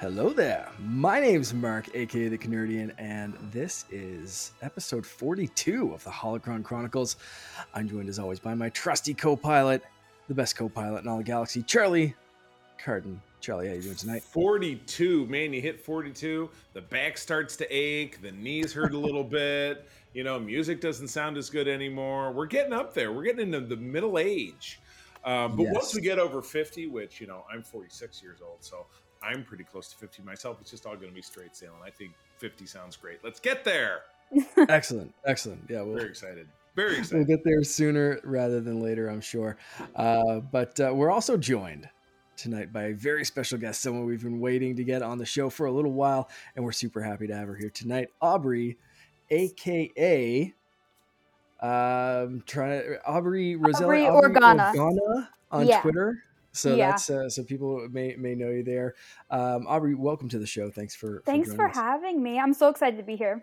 Hello there. My name's Mark, aka the Canerdian, and this is episode 42 of the Holocron Chronicles. I'm joined as always by my trusty co-pilot, the best co-pilot in all the galaxy, Charlie Carden. Charlie, how you doing tonight? 42. Man, you hit 42. The back starts to ache. The knees hurt a little bit. You know, music doesn't sound as good anymore. We're getting up there. We're getting into the middle age. Um, but Yes. once we get over 50, which, you know, I'm 46 years old, so I'm pretty close to 50 myself. It's just all going to be straight sailing. I think 50 sounds great. Let's get there. excellent, excellent. Yeah, we'll, Very excited. Very excited. we'll get there sooner rather than later, I'm sure. Uh, but uh, we're also joined tonight by a very special guest, someone we've been waiting to get on the show for a little while, and we're super happy to have her here tonight. Aubrie, aka um, try Aubrie Roselli, Aubrie Organa. Organa on Yeah. Twitter. So Yeah. that's uh, so people may may know you there. Um, Aubrie, welcome to the show. Thanks for Thanks for, for having me. I'm so excited to be here.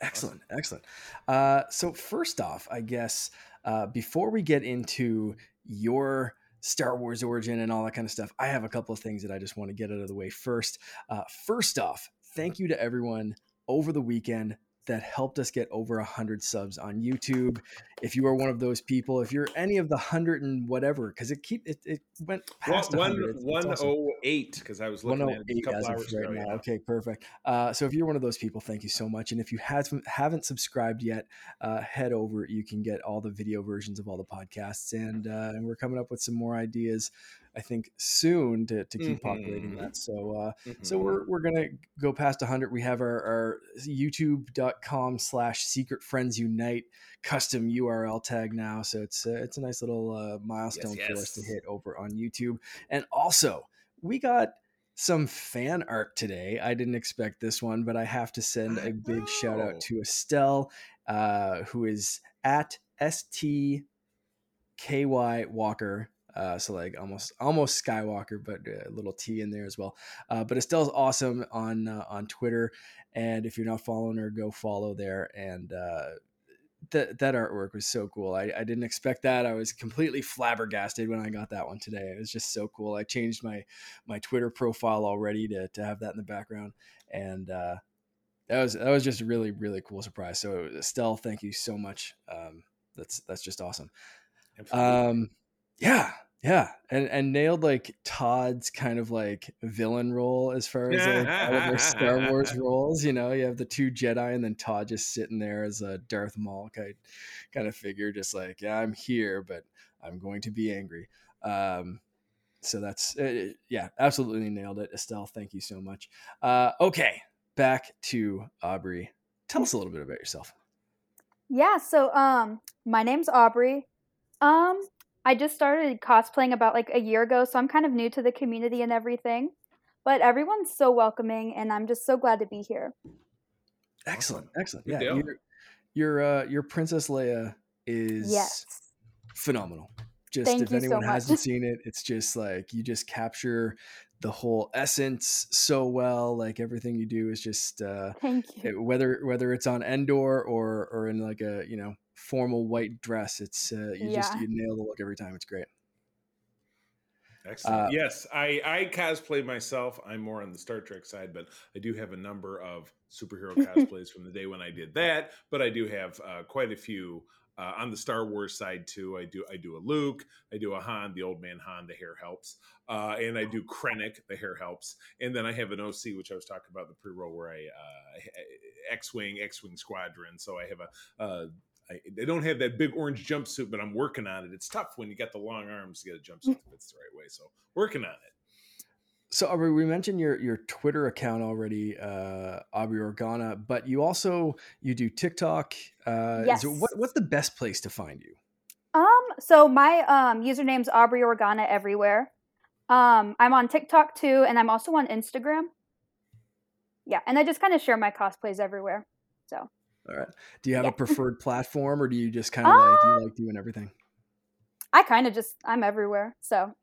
Excellent, excellent. Uh, so first off, I guess uh, before we get into your Star Wars origin and all that kind of stuff, I have a couple of things that I just want to get out of the way first. Uh, first off, thank you to everyone over the weekend that helped us get over 100 subs on YouTube. If you are one of those people, if you're any of the 100 and whatever, because it keep it, it went past One, 100. It's- it's 108, because I was looking at it a couple hours right ago. now. yeah. Okay, perfect. Uh, so if you're one of those people, thank you so much. And if you haven't haven't subscribed yet, uh, head over. You can get all the video versions of all the podcasts, and uh, and we're coming up with some more ideas. I think soon to, to keep populating Mhm. that. So uh, so Mhm. we're, we're gonna go past 100 we have our, our youtube.com slash secret friends unite custom url tag now so it's uh, it's a nice little uh, milestone for us to hit over on youtube and also we got some fan art today i didn't expect this one but i have to send a big shout out to estelle uh, who is at st ky walker uh, so like almost almost Skywalker, but a little T in there as well. Uh, but Estelle's awesome on uh, on Twitter, and if you're not following her, go follow there. And uh, that that artwork was so cool. I, I didn't expect that. I was completely flabbergasted when I got that one today. It was just so cool. I changed my my Twitter profile already to to have that in the background, and uh, that was that was just a really really cool surprise. So Estelle, thank you so much. Um, that's that's just awesome. Absolutely. Um, yeah, yeah, and and nailed like Todd's kind of like villain role as far as like, all of their Star Wars roles. You know, you have the two Jedi, and then Todd just sitting there as a Darth Maul kind kind of figure, just like yeah, I'm here, but I'm going to be angry. Um, so that's uh, yeah, absolutely nailed it, Estelle. Thank you so much. Uh, okay, back to Aubrie. Tell us a little bit about yourself. Yeah, so um my name's Aubrie. Um I just started cosplaying about like a year ago, so I'm kind of new to the community and everything. But everyone's so welcoming and I'm just so glad to be here. Excellent, excellent. Good yeah, your your uh, your Princess Leia is Yes. phenomenal. Just Thank if you so anyone much. hasn't seen it, it's just like you just capture the whole essence so well. Like everything you do is just uh, Thank you. it- whether whether it's on Endor or or in like a you know formal white dress, it's uh, you just you nail the look every time. It's great. Excellent. Uh, yes, I, I cosplay myself. I'm more on the Star Trek side, but I do have a number of superhero cosplays from the day when I did that. But I do have uh, quite a few uh, on the Star Wars side too. I do I do a Luke, I do a Han, the old man Han, the hair helps, uh, and I do Krennic, the hair helps, and then I have an OC, which I was talking about the pre-roll, where I uh, X-wing, X-wing squadron. So I have a uh, I, they don't have that big orange jumpsuit, but I'm working on it. It's tough when you got the long arms to get a jumpsuit that fits the right way. So working on it. So Aubrie, we mentioned your your Twitter account already, uh, Aubrie Organa, but you also you do TikTok. Uh, Yes. it- what, what's the best place to find you? Um, so my um username's Aubrie Organa everywhere. Um, I'm on TikTok too, and I'm also on Instagram. Yeah, and I just kind of share my cosplays everywhere. So All right. Do you have Yeah. a preferred platform, or do you just kind of like you like doing everything? I kind of just I'm everywhere. So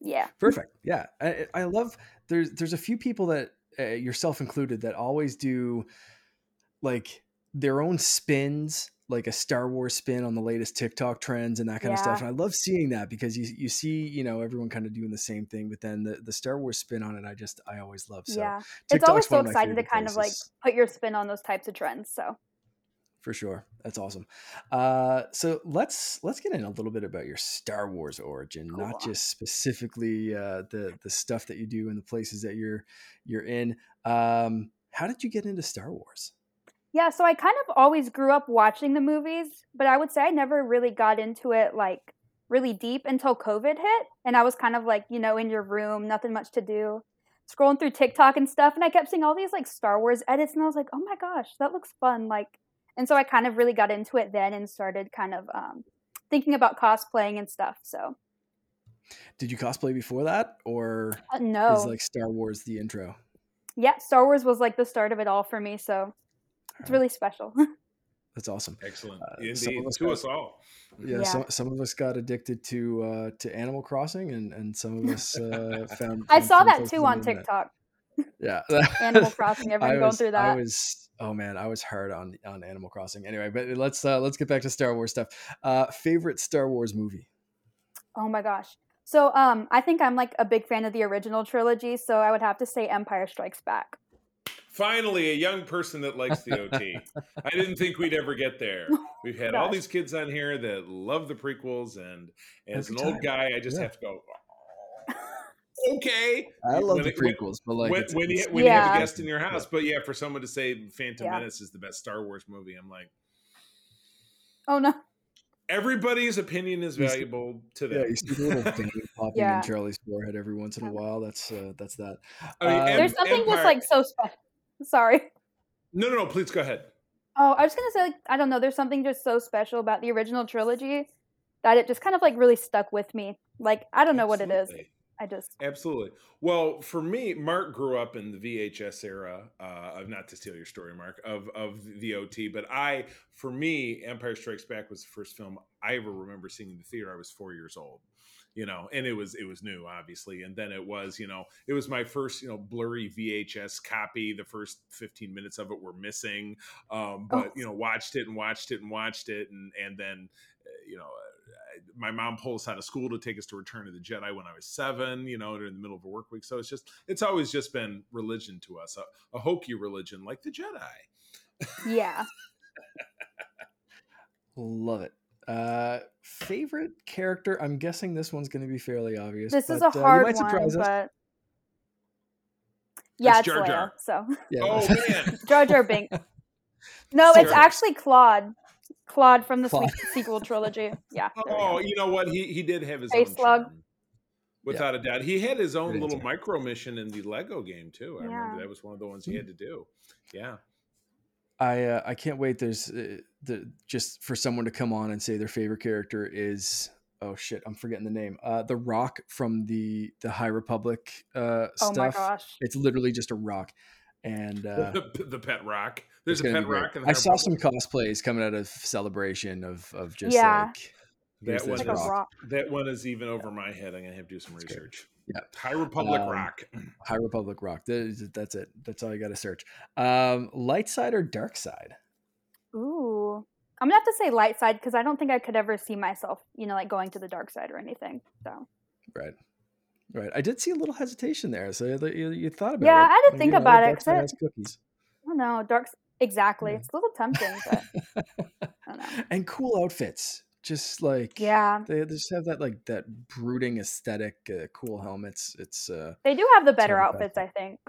yeah, Perfect. Yeah, I, I love. There's there's a few people that uh, yourself included that always do like their own spins like a Star Wars spin on the latest TikTok trends and that kind of stuff. And I love seeing that because you you see, you know, everyone kind of doing the same thing, but then the, the Star Wars spin on it, I just I always love. So yeah. It's always so one of my exciting to kind of like put your spin on those types of trends. So for sure. That's awesome. Uh, so let's let's get in a little bit about your Star Wars origin, not just specifically uh, the the stuff that you do and the places that you're you're in. Um, how did you get into Star Wars? Yeah, so I kind of always grew up watching the movies, but I would say I never really got into it like really deep until COVID hit. And I was kind of like, you know, in your room, nothing much to do, scrolling through TikTok and stuff. And I kept seeing all these like Star Wars edits, and I was like, oh my gosh, that looks fun. Like, and so I kind of really got into it then and started kind of um, thinking about cosplaying and stuff. So, Did you cosplay before that, or uh, no. is like Star Wars the intro? yeah, Star Wars was like the start of it all for me. So it's really special. That's awesome. Excellent. Uh, some of Indeed. us To got- us all. Yeah, Yeah. Some, some of us got addicted to uh, to Animal Crossing, and, and some of us uh, found. I saw that too on on internet. TikTok. Yeah, Animal Crossing, I everyone going was, through I that. was oh man, I was hard on on Animal Crossing. Anyway, but let's uh, let's get back to Star Wars stuff. Uh, favorite Star Wars movie? Oh my gosh. So um I think I'm like a big fan of the original trilogy, so I would have to say Empire Strikes Back. Finally, a young person that likes the OT. I didn't think we'd ever get there. We've had all these kids on here that love the prequels, and as Every an old time. guy, I just Yeah. have to go. Oh, okay, I love When the it- when- prequels, but like when, it's, when you it's- when you have a guest in your house, but yeah, for someone to say Phantom Yeah. Menace is the best Star Wars movie, I'm like, Oh no. Everybody's opinion is You see- valuable to yeah, them. you see the little thing popping Yeah. in Charlie's forehead every once in a while. That's uh, that's that. I mean, Um, There's something just Empire- like so special. Sorry. No, no, no. Please go ahead. Oh, I was gonna say like I don't know, there's something just so special about the original trilogy that it just kind of like really stuck with me. Like I don't know what it is. Absolutely. I just Absolutely. Well, for me, Mark grew up in the VHS era uh, of not to steal your story, Mark, of of the OT. But I, for me, Empire Strikes Back was the first film I ever remember seeing in the theater. I was four years old, you know, and it was it was new, obviously. And then it was, you know, it was my first, you know, blurry VHS copy. The first fifteen minutes of it were missing, um, but Oh. you know, watched it and watched it and watched it, and and then, you know. Uh, my mom pulled us out of school to take us to Return of the Jedi when I was seven, you know, during the middle of a work week. So it's just, it's always just been religion to us, a, a hokey religion like the Jedi. yeah. Love it. Uh, favorite character? I'm guessing this one's going to be fairly obvious. This is but, a uh, hard you might one, surprise us. but yeah, It's it's Jar Leia. Jar. So Yeah, Oh man, Jar Jar Binks. No, it's Sarah. actually Klaud. Klaud from the Klaud. sequel trilogy. Yeah. there we go. oh, you know what? He he did have his Face own slug. charm, without a doubt. He had his own little micro mission in the Lego game too. I remember that was one of the ones he had to do. Yeah, I uh, I can't wait. There's uh, the just for someone to come on and say their favorite character is oh shit I'm forgetting the name. Uh, the Rock from the the High Republic uh, Oh my stuff. gosh. It's literally just a rock, and uh, the, the pet rock. There's it's a pet rock. In I saw some cosplays coming out of Celebration of of just Yeah. like That one Like is- rock. rock. That one is even over my head. I'm gonna have to do some That's good. research. Yeah. High Republic Um, rock. High Republic rock. That's it. That's all you got to search. Um, light side or dark side? Ooh. I'm gonna have to say light side because I don't think I could ever see myself, you know, like going to the dark side or anything. So Right. Right. I did see a little hesitation there. So you, you, you thought about Yeah, it. Yeah, I did You think about it, dark 'cause side I- cookies. I don't know, dark. S- Exactly. Yeah. It's a little tempting, but I don't know. and cool outfits. Just like Yeah, they just have that like that brooding aesthetic, uh, cool helmets. It's uh they do have the better hard to pass outfits, I think.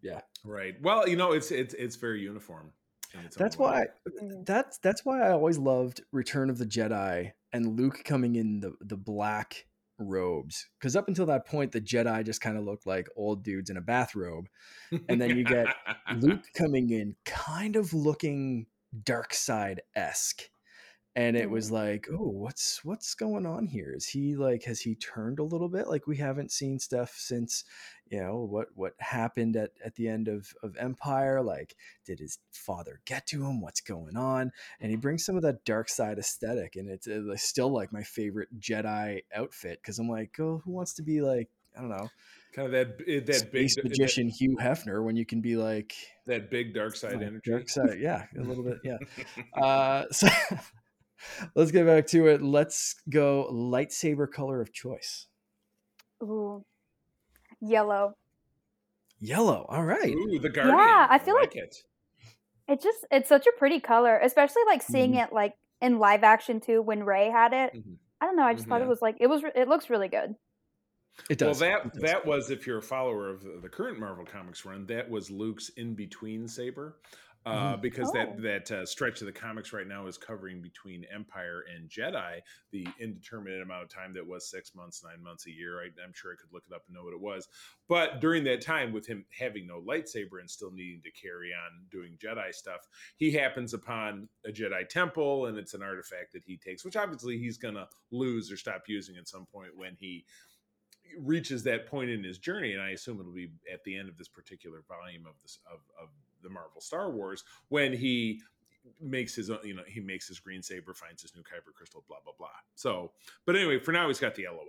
Yeah, right. Well, you know, it's it's it's very uniform. its that's why Mhm. that's that's why I always loved Return of the Jedi and Luke coming in the the black robes because up until that point the Jedi just kind of looked like old dudes in a bathrobe and then you get Luke coming in kind of looking dark side esque. And it was like, oh, what's what's going on here? Is he like has he turned a little bit? Like we haven't seen stuff since, you know, what what happened at, at the end of, of Empire. Like, did his father get to him? What's going on? And he brings some of that dark side aesthetic, and it's uh, still like my favorite Jedi outfit because I'm like, oh, who wants to be like I don't know, kind of that that big space magician Hugh Hefner when you can be like that big dark side energy. Dark side, yeah, a little bit, yeah. uh, so let's get back to it. Let's go lightsaber color of choice. Ooh, yellow. Yellow. All right. Ooh, the guardian. Yeah, I feel like it. It just it's such a pretty color, especially like seeing Mhm. it like in live action too when Rey had it. Mhm. I don't know, I just thought it was like it was it looks really good. It does. Well, that does. that was if you're a follower of the, the current Marvel Comics run, that was Luke's in between saber, uh, Mhm. because Oh. that that uh, stretch of the comics right now is covering between Empire and Jedi, the indeterminate amount of time that was six months, nine months, a year. I, I'm sure I could look it up and know what it was. But during that time, with him having no lightsaber and still needing to carry on doing Jedi stuff, he happens upon a Jedi temple, and it's an artifact that he takes, which obviously he's gonna lose or stop using at some point when he reaches that point in his journey, and I assume it'll be at the end of this particular volume of this of, of the Marvel Star Wars when he makes his own, you know, he makes his green saber, finds his new kyber crystal, blah blah blah. So, but anyway, for now he's got the yellow one.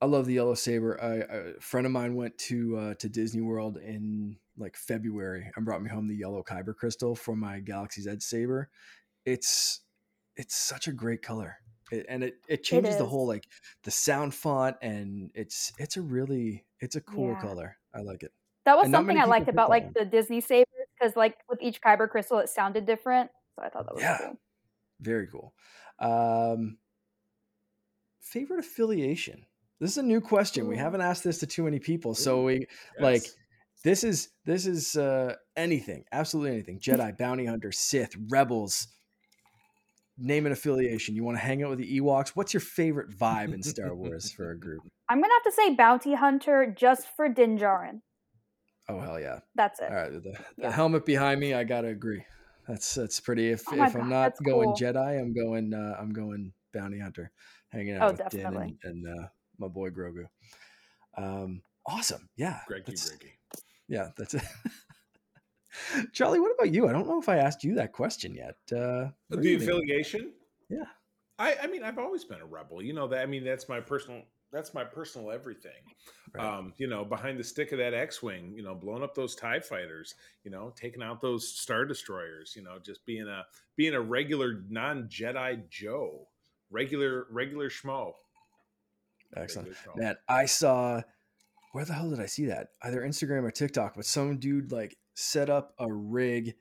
I love the yellow saber. I, a friend of mine went to uh, to Disney World in like February and brought me home the yellow kyber crystal for my Galaxy's Edge saber. It's it's such a great color, it, and it it changes the whole like the sound font, and it's it's a really it's a cool Yeah. color. I like it. That was And something I liked about like the Disney sabers because like with each kyber crystal it sounded different. So I thought that was Yeah. cool. Very cool. Um, favorite affiliation. This is a new question. We haven't asked this to too many people, so we like this is this is uh anything absolutely anything jedi bounty hunter sith rebels name an affiliation you want to hang out with the ewoks what's your favorite vibe in star wars for a group I'm gonna have to say bounty hunter just for Din Djarin. Oh hell yeah That's it. all right the, the Yeah. helmet behind me i gotta agree that's that's pretty if Oh my if i'm not going cool. jedi i'm going uh i'm going bounty hunter hanging out Oh, with definitely. din and, and uh my boy grogu um awesome yeah Greggy that's- Greggy. yeah that's it charlie what about you i don't know if i asked you that question yet uh The affiliation? Yeah. I, I mean, I've always been a rebel. You know that. I mean, that's my personal. That's my personal everything. Right. Um, you know, behind the stick of that X-wing, you know, blowing up those Tie fighters, you know, taking out those Star Destroyers, you know, just being a being a regular non-Jedi Joe, regular regular schmo. excellent. Man, I saw where the hell did I see that? Either Instagram or TikTok, but some dude like set up a rig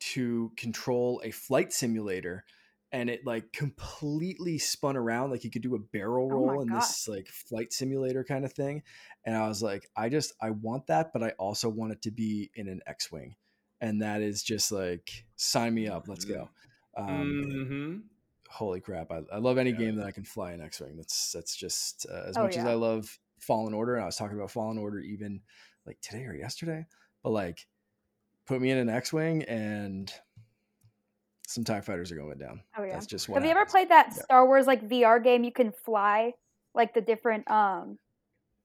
to control a flight simulator and it like completely spun around like you could do a barrel Oh roll in this like flight simulator kind of thing. And I was like, I just I want that, but I also want it to be in an X-wing. And that is just like sign me up, let's go. Um, Mhm. holy crap I, I love any Yeah. game that i can fly an x-wing that's that's just uh, as Oh, much as i love fallen order and i was talking about fallen order even like today or yesterday but like put me in an x-wing and some tie fighters are going down Oh yeah. that's just what Have you ever played that Yeah. Star Wars like VR game? You can fly like the different um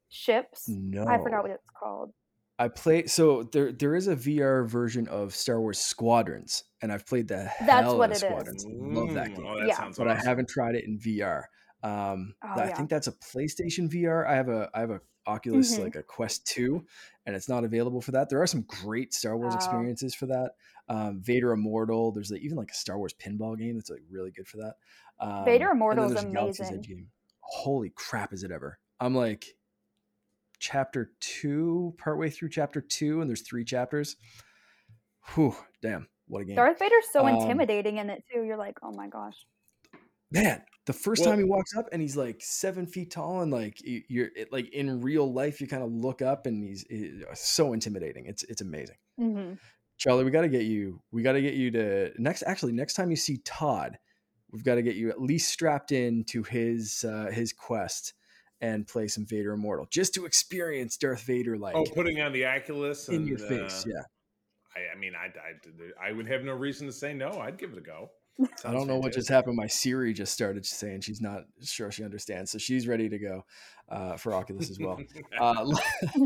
ships. no I forgot what it's called. i play so there there is a vr version of star wars squadrons and i've played the hell That's what out of it is. squadrons I love that game Oh, that Yeah. sounds but awesome. I haven't tried it in VR. Um, Oh, I yeah. think that's a PlayStation VR. I have a I have a Oculus Mhm. like a Quest Two, and it's not available for that. There are some great Star Wars Oh. experiences for that. Um, Vader Immortal. There's like, even like a Star Wars pinball game that's like really good for that. Um, Vader Immortal is there's a Galaxy's amazing. Holy crap! Is it ever? I'm like chapter two, partway through chapter two, and there's three chapters. Whew, damn, what a game! Darth Vader's so Um, intimidating in it too. You're like, oh my gosh. man the first Well- time he walks up and he's like seven feet tall and like you- you're it, like in real life you kind of look up and he's, he's so intimidating it's it's amazing hmm charlie we got to get you we got to get you to next actually next time you see todd we've got to get you at least strapped in to his uh his quest and play some vader immortal just to experience darth vader like oh, putting on the Oculus in and, your face uh, yeah I, I mean, I, I, I would have no reason to say no. I'd give it a go. I don't know what just happened. My Siri just started saying she's not sure she understands, so she's ready to go uh, for Oculus as well. Uh,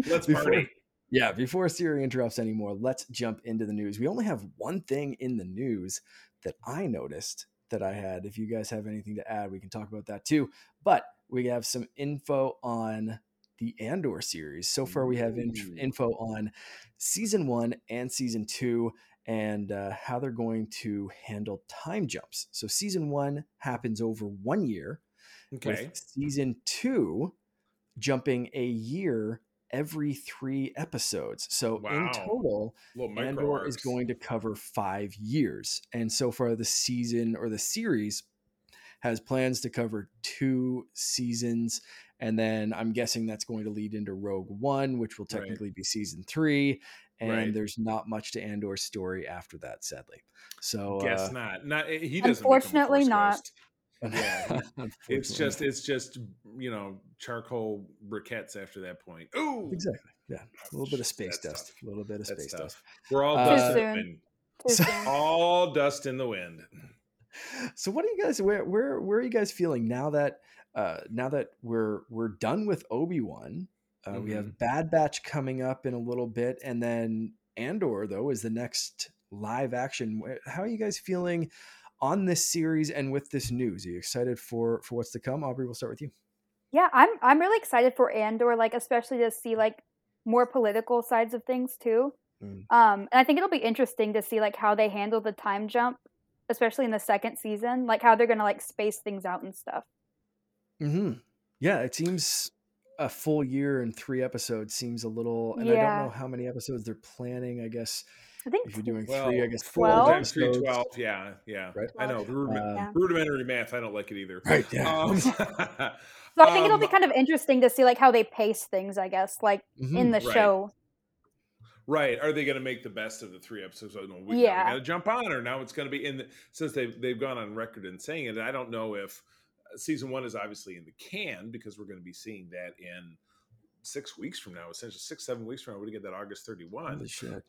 Let's before- party. Yeah, before Siri interrupts anymore, let's jump into the news. We only have one thing in the news that I noticed that I had. If you guys have anything to add, we can talk about that too. But we have some info on the Andor series. So far, we have Ooh. info on season one and season two and uh, how they're going to handle time jumps. So, season one happens over one year, Okay. season two jumping a year every three episodes. So, in total, Andor is going to cover five years. And so far, the season or the series has plans to cover two seasons. And then I'm guessing that's going to lead into Rogue One, which will Right. technically be season three. And Right. there's not much to Andor's story after that, sadly. So, Guess uh, not. Not he doesn't. become a Unfortunately not. ghost. Yeah, It's just it's just you know charcoal briquettes after that point. Ooh, exactly. Yeah. A little bit of space That's dust. tough. A little bit of That's space tough. dust. We're all Uh, dust Too in the wind. So- All dust in the wind. so what are you guys where where where are you guys feeling now that uh now that we're we're done with obi-wan uh, we have bad batch coming up in a little bit and then andor though is the next live action how are you guys feeling on this series and with this news are you excited for for what's to come aubrie we'll start with you Yeah, I'm I'm really excited for Andor, like especially to see like more political sides of things too. Mm. Um, and I think it'll be interesting to see like how they handle the time jump, especially in the second season, like how they're gonna like space things out and stuff. mm-hmm. yeah it seems a full year and three episodes seems a little and i don't know how many episodes they're planning i guess I think if you're doing Well, three i guess four 12? times three, episodes. 12. Yeah, yeah. Right. I know. Rudiment- Um, rudimentary math. I don't like it either. right yeah Um, So I think it'll be um, kind of interesting to see like how they pace things, I guess, like Mhm. in the Right. show. Right. Are they going to make the best of the three episodes? Oh, no, we, yeah. Yeah. we got to jump on, or now it's going to be in the, since they've they've gone on record and saying it. I don't know if uh, season one is obviously in the can because we're going to be seeing that in six weeks from now, essentially six seven weeks from now. We're going to get that August thirty one.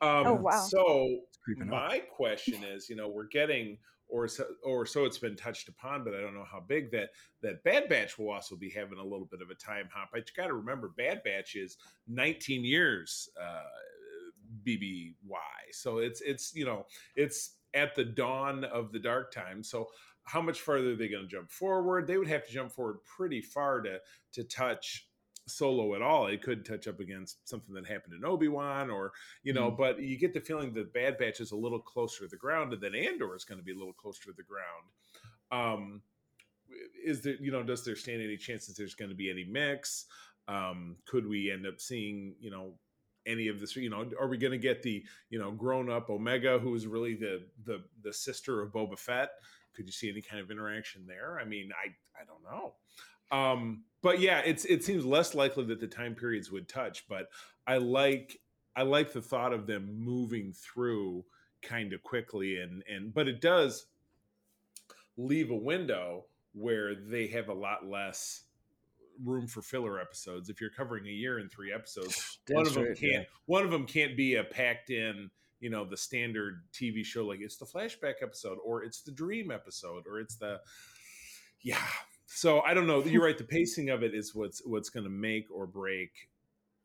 Um, Oh, wow. So It's creeping up. my question is, you know, we're getting, or so, or so it's been touched upon, but I don't know how big that that Bad Batch will also be having a little bit of a time hop. But you got to remember, Bad Batch is 19 years uh, BBY, so it's it's you know it's at the dawn of the dark time. So how much further are they going to jump forward? They would have to jump forward pretty far to to touch solo at all it could touch up against something that happened in obi-wan or you know Mhm. but you get the feeling that bad batch is a little closer to the ground and then andor is going to be a little closer to the ground um is there you know does there stand any chance that there's going to be any mix um could we end up seeing you know any of this you know are we going to get the you know grown up omega who is really the the the sister of boba fett could you see any kind of interaction there? I mean i i don't know. Um but yeah it's it seems less likely that the time periods would touch but i like i like the thought of them moving through kind of quickly and and but it does leave a window where they have a lot less room for filler episodes. If you're covering a year in three episodes one of them can't one of them can't be a packed in you know the standard tv show like it's the flashback episode or it's the dream episode or it's the yeah. So i don't know you're right the pacing of it is what's what's going to make or break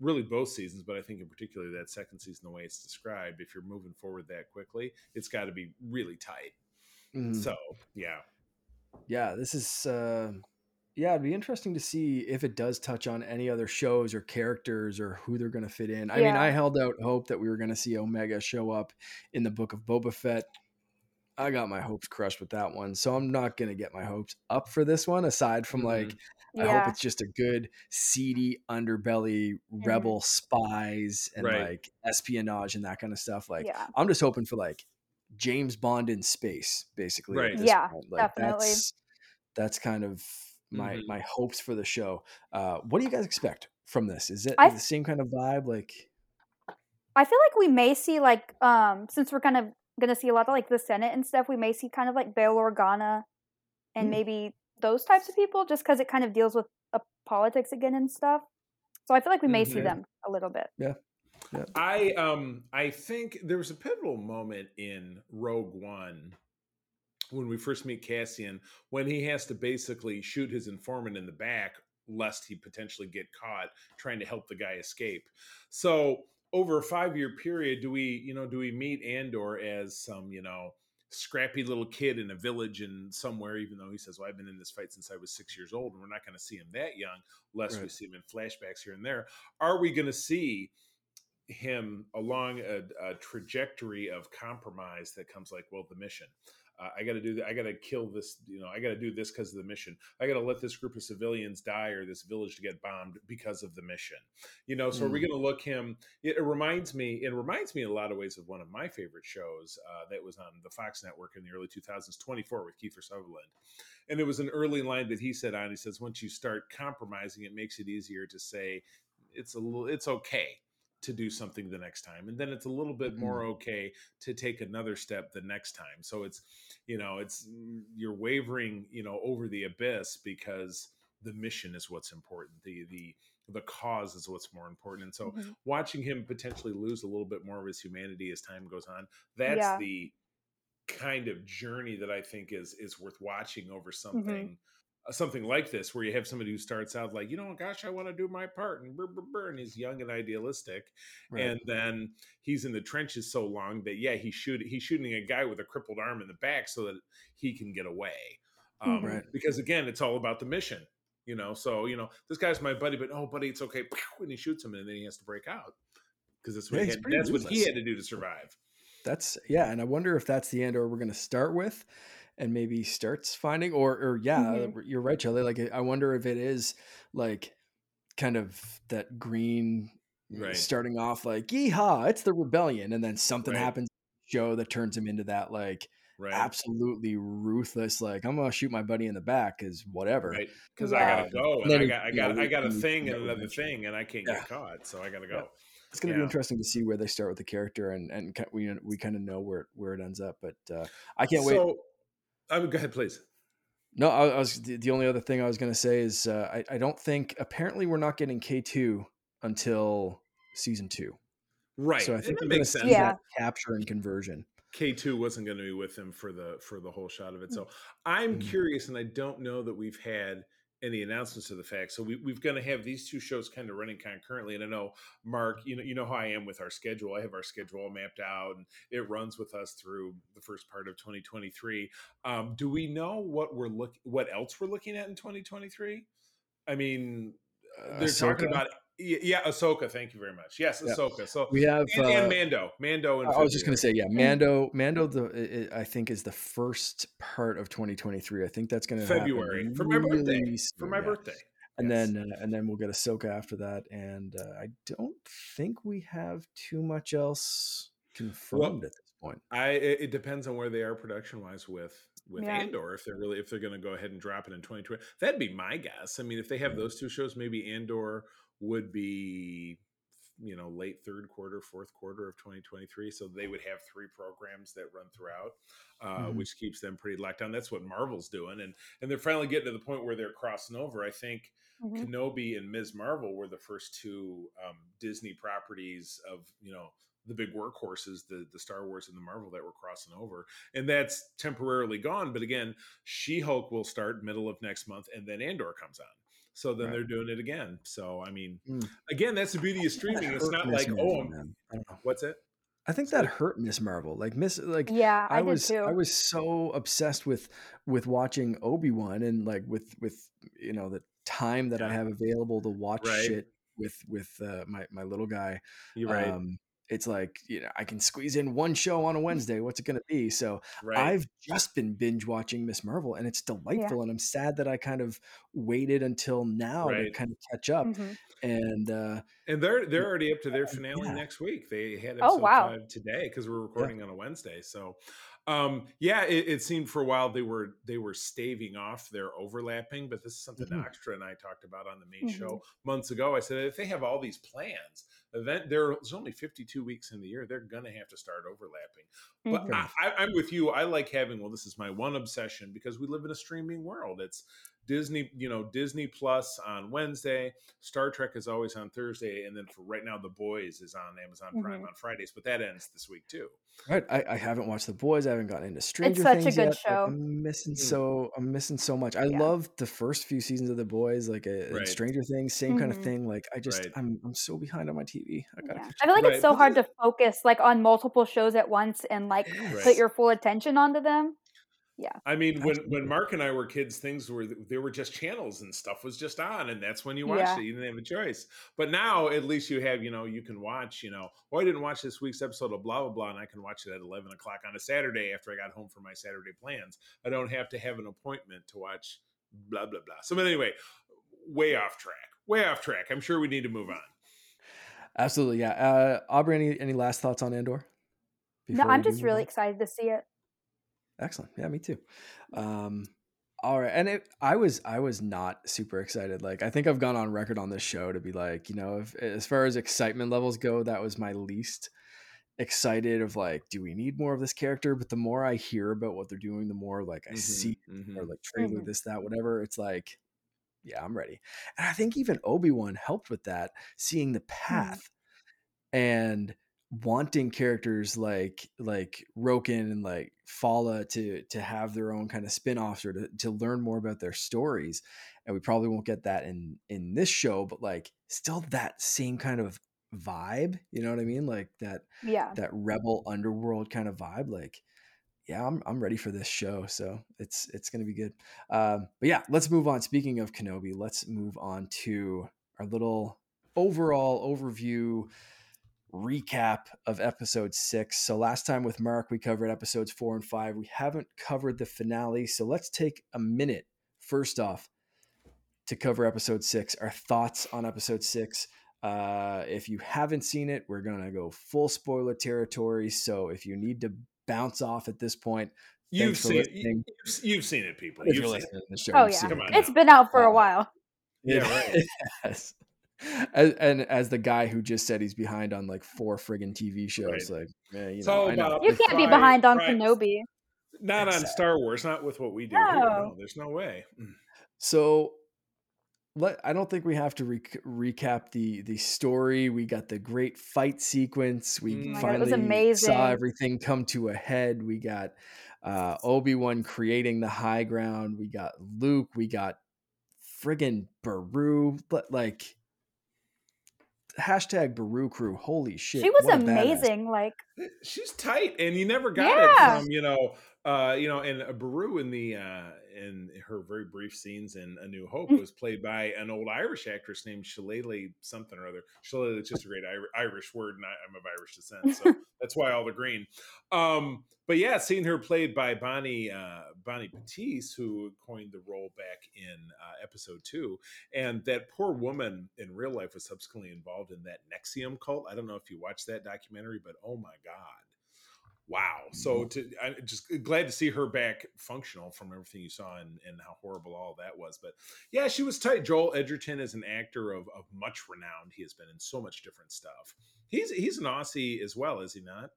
really both seasons but i think in particular that second season the way it's described if you're moving forward that quickly it's got to be really tight. Mhm. so yeah. Yeah, this is uh yeah, it'd be interesting to see if it does touch on any other shows or characters or who they're going to fit in. I mean, I held out hope that we were going to see Omega show up in the book of Boba Fett. I got my hopes crushed with that one, so I'm not going to get my hopes up for this one. Aside from mm-hmm. like, I hope it's just a good seedy underbelly mm-hmm. rebel spies and Right. like espionage and that kind of stuff. Like, yeah. I'm just hoping for like James Bond in space, basically. Right. At Yeah. Like, definitely. That's, that's kind of my Mhm. my hopes for the show. Uh, what do you guys expect from this? Is it I- the same kind of vibe? Like, I feel like we may see like um since we're kind of gonna see a lot of like the Senate and stuff, we may see kind of like Bail Organa and Hmm. maybe those types of people, just because it kind of deals with uh, politics again and stuff. So I feel like we may see Mhm. them a little bit. Yeah. I um I think there was a pivotal moment in Rogue One when we first meet Cassian when he has to basically shoot his informant in the back lest he potentially get caught trying to help the guy escape. So over a five year period, do we you know do we meet Andor as some you know scrappy little kid in a village in somewhere, even though he says, Well, I've been in this fight since I was six years old, and we're not going to see him that young, lest right. we see him in flashbacks here and there. Are we going to see him along a, a, trajectory of compromise that comes like, well, the mission? Uh, I got to do that. I got to kill this. You know, I got to do this because of the mission. I got to let this group of civilians die or this village to get bombed because of the mission. You know, so mm. are we mm. going to look him? It, it, reminds me. It reminds me in a lot of ways of one of my favorite shows uh, that was on the Fox network in the early 2000s, 24 with Kiefer Sutherland, and it was an early line that he said on. He says, "Once you start compromising, it makes it easier to say." It's a little, it's okay to do something the next time and then it's a little bit more mm-hmm. okay to take another step the next time so it's you know it's mm, you're wavering you know over the abyss because the mission is what's important the the the cause is what's more important and so mm-hmm. watching him potentially lose a little bit more of his humanity as time goes on that's yeah. the kind of journey that i think is is worth watching over mm-hmm. something mm-hmm something like this where you have somebody who starts out like you know gosh i want to do my part and, burr, burr, burr, and he's young and idealistic right. and then he's in the trenches so long that yeah he's shooting he's shooting a guy with a crippled arm in the back so that he can get away um, right. because again it's all about the mission you know so you know this guy's my buddy but oh buddy it's okay and he shoots him and then he has to break out because that's what yeah, he had, that's what he had to do to survive that's yeah and i wonder if that's the end or we're going to start with and maybe starts finding or or yeah mm-hmm. you're right Charlie like I wonder if it is like kind of that green right. starting off like yeehaw it's the rebellion and then something right. happens joe that turns him into that like right. absolutely ruthless like I'm gonna shoot my buddy in the back because whatever right because I gotta go and, and I got I got I got a thing and another thing and I can't yeah. get caught so I gotta go. Yeah it's going to yeah. be interesting to see where they start with the character and and we we kind of know where where it ends up but uh, i can't so, wait I would go ahead, please. No, I, I was the, the, only other thing I was going to say is uh, I, I don't think apparently we're not getting K two until season two. Right. So I think we're going to see yeah. that capture and conversion. K two wasn't going to be with him for the for the whole shot of it. So I'm mm-hmm. curious, and I don't know that we've had any announcements of the fact. So we, we're going to have these two shows kind of running concurrently. And I know Mark, you know, you know how I am with our schedule. I have our schedule mapped out, and it runs with us through the first part of 2023. Um, do we know what we're look what else we're looking at in 2023? I mean, uh, they're Ahsoka. talking about yeah, Ahsoka. Thank you very much. Yes, Ahsoka. Yeah. So we have and, uh, and Mando. Mando. I was just going to say, yeah, Mando. Mando. The I think is the first part of 2023. I think that's going to February for my really birthday. Soon, for my yeah. birthday. And yes. then uh, and then we'll get Ahsoka after that. And uh, I don't think we have too much else confirmed well, at this point. I it depends on where they are production wise with with yeah. Andor if they're really if they're going to go ahead and drop it in 2020. That'd be my guess. I mean, if they have those two shows, maybe Andor would be you know late third quarter fourth quarter of 2023 so they would have three programs that run throughout uh, mm-hmm. which keeps them pretty locked down that's what marvel's doing and and they're finally getting to the point where they're crossing over i think mm-hmm. kenobi and ms marvel were the first two um, disney properties of you know the big workhorses, the the Star Wars and the Marvel that were crossing over, and that's temporarily gone. But again, She Hulk will start middle of next month, and then Andor comes on. So then right. they're doing it again. So I mean, mm. again, that's the beauty of streaming. It's not like oh, what's it? I think that hurt Miss Marvel. Like Miss, like yeah, I, I was, I was so obsessed with with watching Obi Wan and like with with you know the time that yeah. I have available to watch right. shit with with uh, my my little guy. You're right. Um, it's like you know i can squeeze in one show on a wednesday what's it going to be so right. i've just been binge watching miss marvel and it's delightful yeah. and i'm sad that i kind of waited until now right. to kind of catch up mm-hmm. and uh and they're they're already up to their finale yeah. next week they had episode oh, wow. five today because we're recording yeah. on a wednesday so um yeah it, it, seemed for a while they were they were staving off their overlapping but this is something mm-hmm. Oxtra and i talked about on the main mm-hmm. show months ago i said if they have all these plans event there's only 52 weeks in the year they're gonna have to start overlapping but mm-hmm. I, am with you i like having well this is my one obsession because we live in a streaming world it's Disney, you know, Disney Plus on Wednesday. Star Trek is always on Thursday, and then for right now, The Boys is on Amazon Prime Mhm. on Fridays, but that ends this week too. Right. I, I haven't watched The Boys. I haven't gotten into Stranger it's such a Things good yet. Like, show. I'm missing Mm. so I'm missing so much. I Yeah. loved the first few seasons of The Boys, like uh, and Right. Stranger Things, same kind of thing. Like I just Right. I'm I'm so behind on my TV. I gotta Yeah. I feel like Right, it's so but hard this- to focus like on multiple shows at once and like Yes. put your full attention onto them. I mean, when when Mark and I were kids, things were there were just channels and stuff was just on, and that's when you watched Yeah. it. You didn't have a choice. But now, at least you have, you know, you can watch. You know, oh, I didn't watch this week's episode of blah blah blah, and I can watch it at eleven o'clock on a Saturday after I got home from my Saturday plans. I don't have to have an appointment to watch blah blah blah. So, but anyway, way off track. Way off track. I'm sure we need to move on. Absolutely, yeah. Uh, Aubrie, any any last thoughts on Andor? No, I'm just really on? excited to see it. Excellent. Yeah, me too. Um, all right, and it, I was I was not super excited. Like I think I've gone on record on this show to be like, you know, if, as far as excitement levels go, that was my least excited. Of like, do we need more of this character? But the more I hear about what they're doing, the more like I Mhm, see mhm. or like trailer Mhm. this that whatever. It's like, yeah, I'm ready. And I think even Obi Wan helped with that, seeing the path and wanting characters like like Roken and like Fala to to have their own kind of spin-offs or to, to learn more about their stories. And we probably won't get that in in this show, but like still that same kind of vibe, you know what I mean? Like that Yeah. that rebel underworld kind of vibe. Like, yeah, I'm I'm ready for this show. So it's it's gonna be good. Um, but yeah, let's move on. Speaking of Kenobi, let's move on to our little overall overview recap of episode six. So last time with Mark, we covered episodes four and five. We haven't covered the finale. So let's take a minute first off to cover episode six, our thoughts on episode six. Uh, if you haven't seen it, we're gonna go full spoiler territory. So if you need to bounce off at this point, You've thanks for seen it. You've, you've seen it, people. If You've you're it. listening to the show, Oh yeah. seen it. on It's now. been out for Uh, a while. Yeah, right. yes. As, and as the guy who just said he's behind on like four friggin' TV shows, like, yeah, you It's know, all know. You can't be behind on fry- Kenobi. Not on Star Wars, not with what we do. here. No. No, there's no way. So, let I don't think we have to re- recap the the story. We got the great fight sequence. We Oh my God, was finally saw everything come to a head. We got uh, Obi Wan creating the high ground. We got Luke. We got friggin' Beru. But like hashtag Beru crew. Holy shit! She was what badass. amazing. Like She's tight, and you never got Yeah. it from you know, uh, you know, and uh, Beru in the uh, in her very brief scenes in A New Hope Mm. was played by an old Irish actress named Shillelagh something or other. Shillelagh is just a great Irish word, and I, I'm of Irish descent, so that's why all the green. Um, but yeah, seeing her played by Bonnie uh, Bonnie Piesse, who coined the role back in uh, episode two, and that poor woman in real life was subsequently involved in that NXIVM cult. I don't know if you watched that documentary, but oh my god, wow! So to I'm just glad to see her back functional from everything you saw and, and how horrible all that was. But yeah, she was tight. Joel Edgerton is an actor of, of much renown. He has been in so much different stuff. He's he's an Aussie as well, is he not?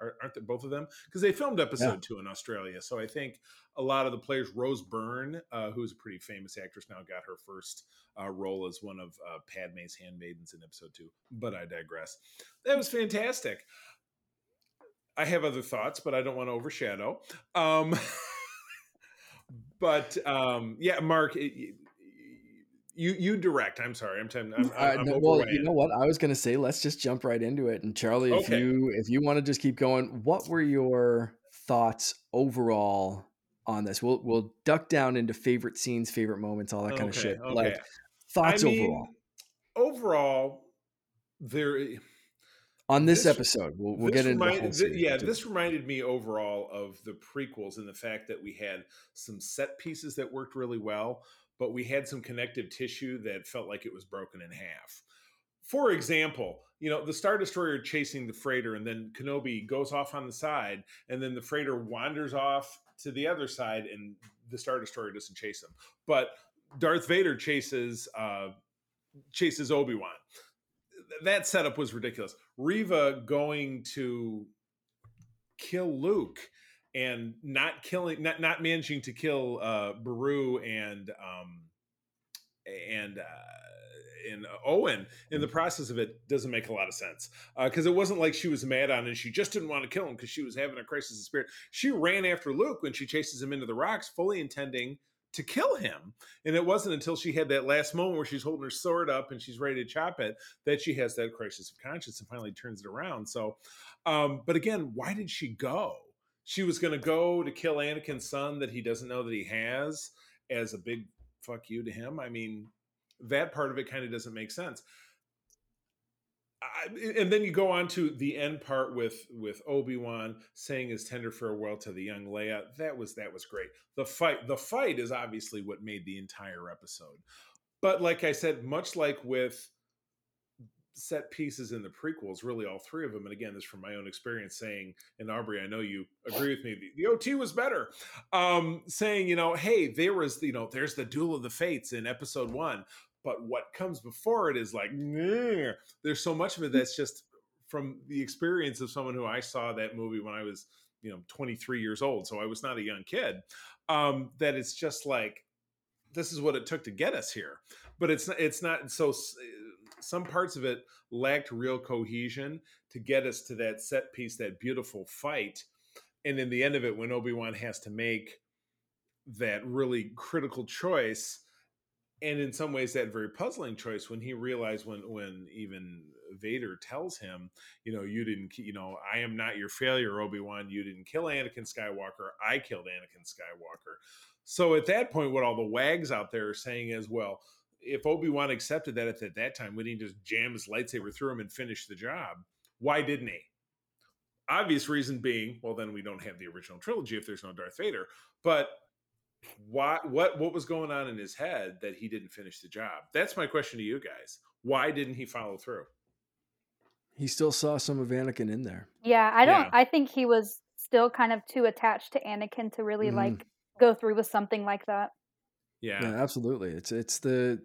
Are- Aren't they both of them? Because they filmed episode two in Australia. So I think a lot of the players, Rose Byrne, uh, who's a pretty famous actress now, got her first uh, role as one of uh, Padme's handmaidens in episode two. But I digress. That was fantastic. I have other thoughts, but I don't want to overshadow. Um, but um, yeah, Mark, it, you you direct. I'm sorry. I'm I'm, I'm, Uh, I'm no, well, you know what? I was gonna say let's just jump right into it. And Charlie, if Okay. you if you want to just keep going, what were your thoughts overall on this? We'll we'll duck down into favorite scenes, favorite moments, all that kind of shit. okay. Like thoughts I mean, overall Overall, there. On this, this- episode. We'll we'll this get into remind- whole yeah, too. this reminded me overall of the prequels and the fact that we had some set pieces that worked really well, but we had some connective tissue that felt like it was broken in half. For example, you know, the Star Destroyer chasing the freighter, and then Kenobi goes off on the side, and then the freighter wanders off to the other side, and the Star Destroyer doesn't chase him. But Darth Vader chases uh, chases Obi Wan. That setup was ridiculous. Reva going to kill Luke and not killing, not not managing to kill uh, Beru and um, and. Uh, in Owen in the process of it doesn't make a lot of sense because uh, it wasn't like she was mad on and she just didn't want to kill him because she was having a crisis of spirit. She ran after Luke when she chases him into the rocks, fully intending to kill him. And it wasn't until she had that last moment where she's holding her sword up and she's ready to chop it that she has that crisis of conscience and finally turns it around. So, um, but again, why did she go? She was going to go to kill Anakin's son that he doesn't know that he has as a big fuck you to him. I mean, that part of it kind of doesn't make sense. I, and then you go on to the end part with with Obi Wan saying his tender farewell to the young Leia. That was that was great. The fight the fight is obviously what made the entire episode. But like I said, much like with set pieces in the prequels, really all three of them. And again, this from my own experience saying, and Aubrie, I know you agree with me, the, the OT was better. Um, saying, you know, hey, there was, you know, there's the duel of the fates in episode one. But what comes before it is like, there's so much of it that's just from the experience of someone who I saw that movie when I was, you know, 23 years old. So I was not a young kid. Um, that it's just like, this is what it took to get us here. But it's not, it's not so some parts of it lacked real cohesion to get us to that set piece, that beautiful fight. And in the end of it, when Obi Wan has to make that really critical choice, and in some ways that very puzzling choice when he realized when when even Vader tells him, you know, you didn't, you know, I am not your failure, Obi Wan. You didn't kill Anakin Skywalker. I killed Anakin Skywalker. So at that point, what all the wags out there are saying is, well, if Obi Wan accepted that at that time, would he just jam his lightsaber through him and finish the job? Why didn't he? Obvious reason being, well, then we don't have the original trilogy if there's no Darth Vader. But why? What? What was going on in his head that he didn't finish the job? That's my question to you guys. Why didn't he follow through? He still saw some of Anakin in there. Yeah, I don't. Yeah. I think he was still kind of too attached to Anakin to really mm. like go through with something like that. Yeah. yeah, absolutely. It's it's the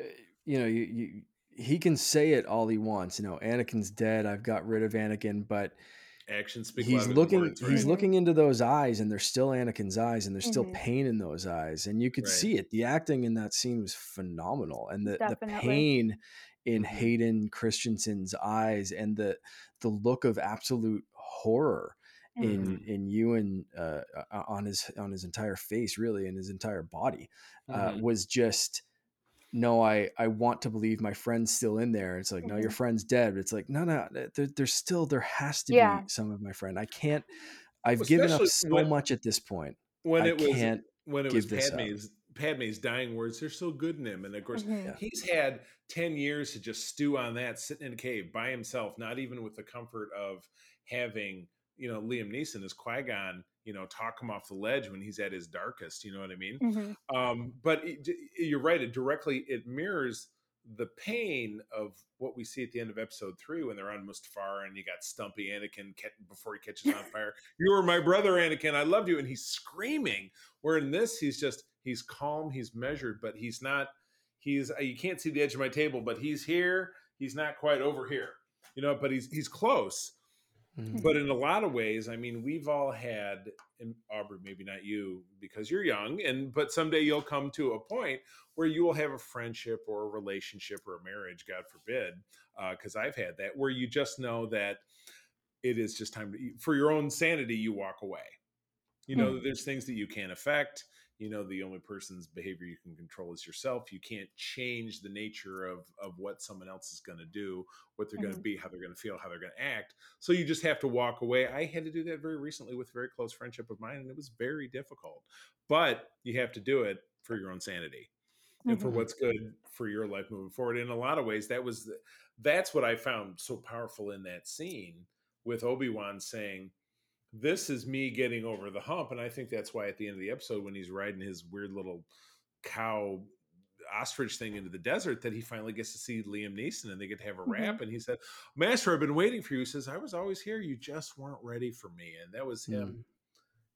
eh, you know you, you he can say it all he wants. You know, Anakin's dead. I've got rid of Anakin, but actions speak. He's looking. Words, right? He's looking into those eyes, and they're still Anakin's eyes, and there's still mm-hmm. pain in those eyes, and you could right. see it. The acting in that scene was phenomenal, and the Definitely. the pain in mm-hmm. Hayden Christensen's eyes, and the the look of absolute horror in mm-hmm. in Ewan uh, on his on his entire face, really, and his entire body, uh, mm-hmm. was just no. I I want to believe my friend's still in there. It's like mm-hmm. no, your mm-hmm. friend's dead. But it's like no, no. There, there's still there has to yeah. be some of my friend. I can't. I've Especially given up so when, much at this point. When I it was when it was Padme's Padme's dying words, they're so good in him. And of course, mm-hmm. he's had 10 years to just stew on that, sitting in a cave by himself, not even with the comfort of having you know Liam Neeson as Qui Gon, you know, talk him off the ledge when he's at his darkest. You know what I mean? Mm-hmm. Um, but it, you're right; it directly it mirrors the pain of what we see at the end of episode three when they're on Mustafar and you got Stumpy Anakin before he catches on fire. you were my brother, Anakin. I loved you, and he's screaming. Where in this, he's just he's calm, he's measured, but he's not. He's you can't see the edge of my table, but he's here. He's not quite over here, you know, but he's he's close Mm-hmm. But in a lot of ways, I mean, we've all had, and Aubrie, maybe not you because you're young, and but someday you'll come to a point where you will have a friendship or a relationship or a marriage, God forbid, because uh, I've had that, where you just know that it is just time to, for your own sanity, you walk away. You know, mm-hmm. there's things that you can't affect you know the only person's behavior you can control is yourself you can't change the nature of of what someone else is going to do what they're mm-hmm. going to be how they're going to feel how they're going to act so you just have to walk away i had to do that very recently with a very close friendship of mine and it was very difficult but you have to do it for your own sanity and mm-hmm. for what's good for your life moving forward in a lot of ways that was the, that's what i found so powerful in that scene with obi-wan saying this is me getting over the hump and i think that's why at the end of the episode when he's riding his weird little cow ostrich thing into the desert that he finally gets to see Liam Neeson and they get to have a rap. Mm-hmm. And he said, Master, I've been waiting for you. He says, I was always here. You just weren't ready for me. And that was him. Mm.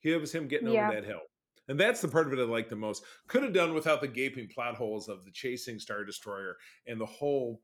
He was him getting yeah. over that hill. And that's the part of it I like the most. Could have done without the gaping plot holes of the chasing Star Destroyer and the whole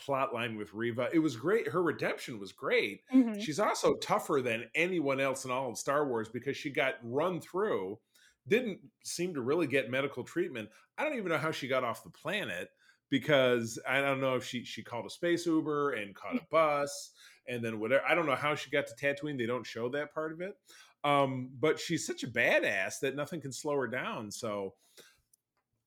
plot line with Reva. It was great. Her redemption was great. Mhm. She's also tougher than anyone else in all of Star Wars because she got run through, didn't seem to really get medical treatment. I don't even know how she got off the planet because I don't know if she she called a space Uber and caught a bus and then whatever. I don't know how she got to Tatooine. They don't show that part of it. Um, but she's such a badass that nothing can slow her down. So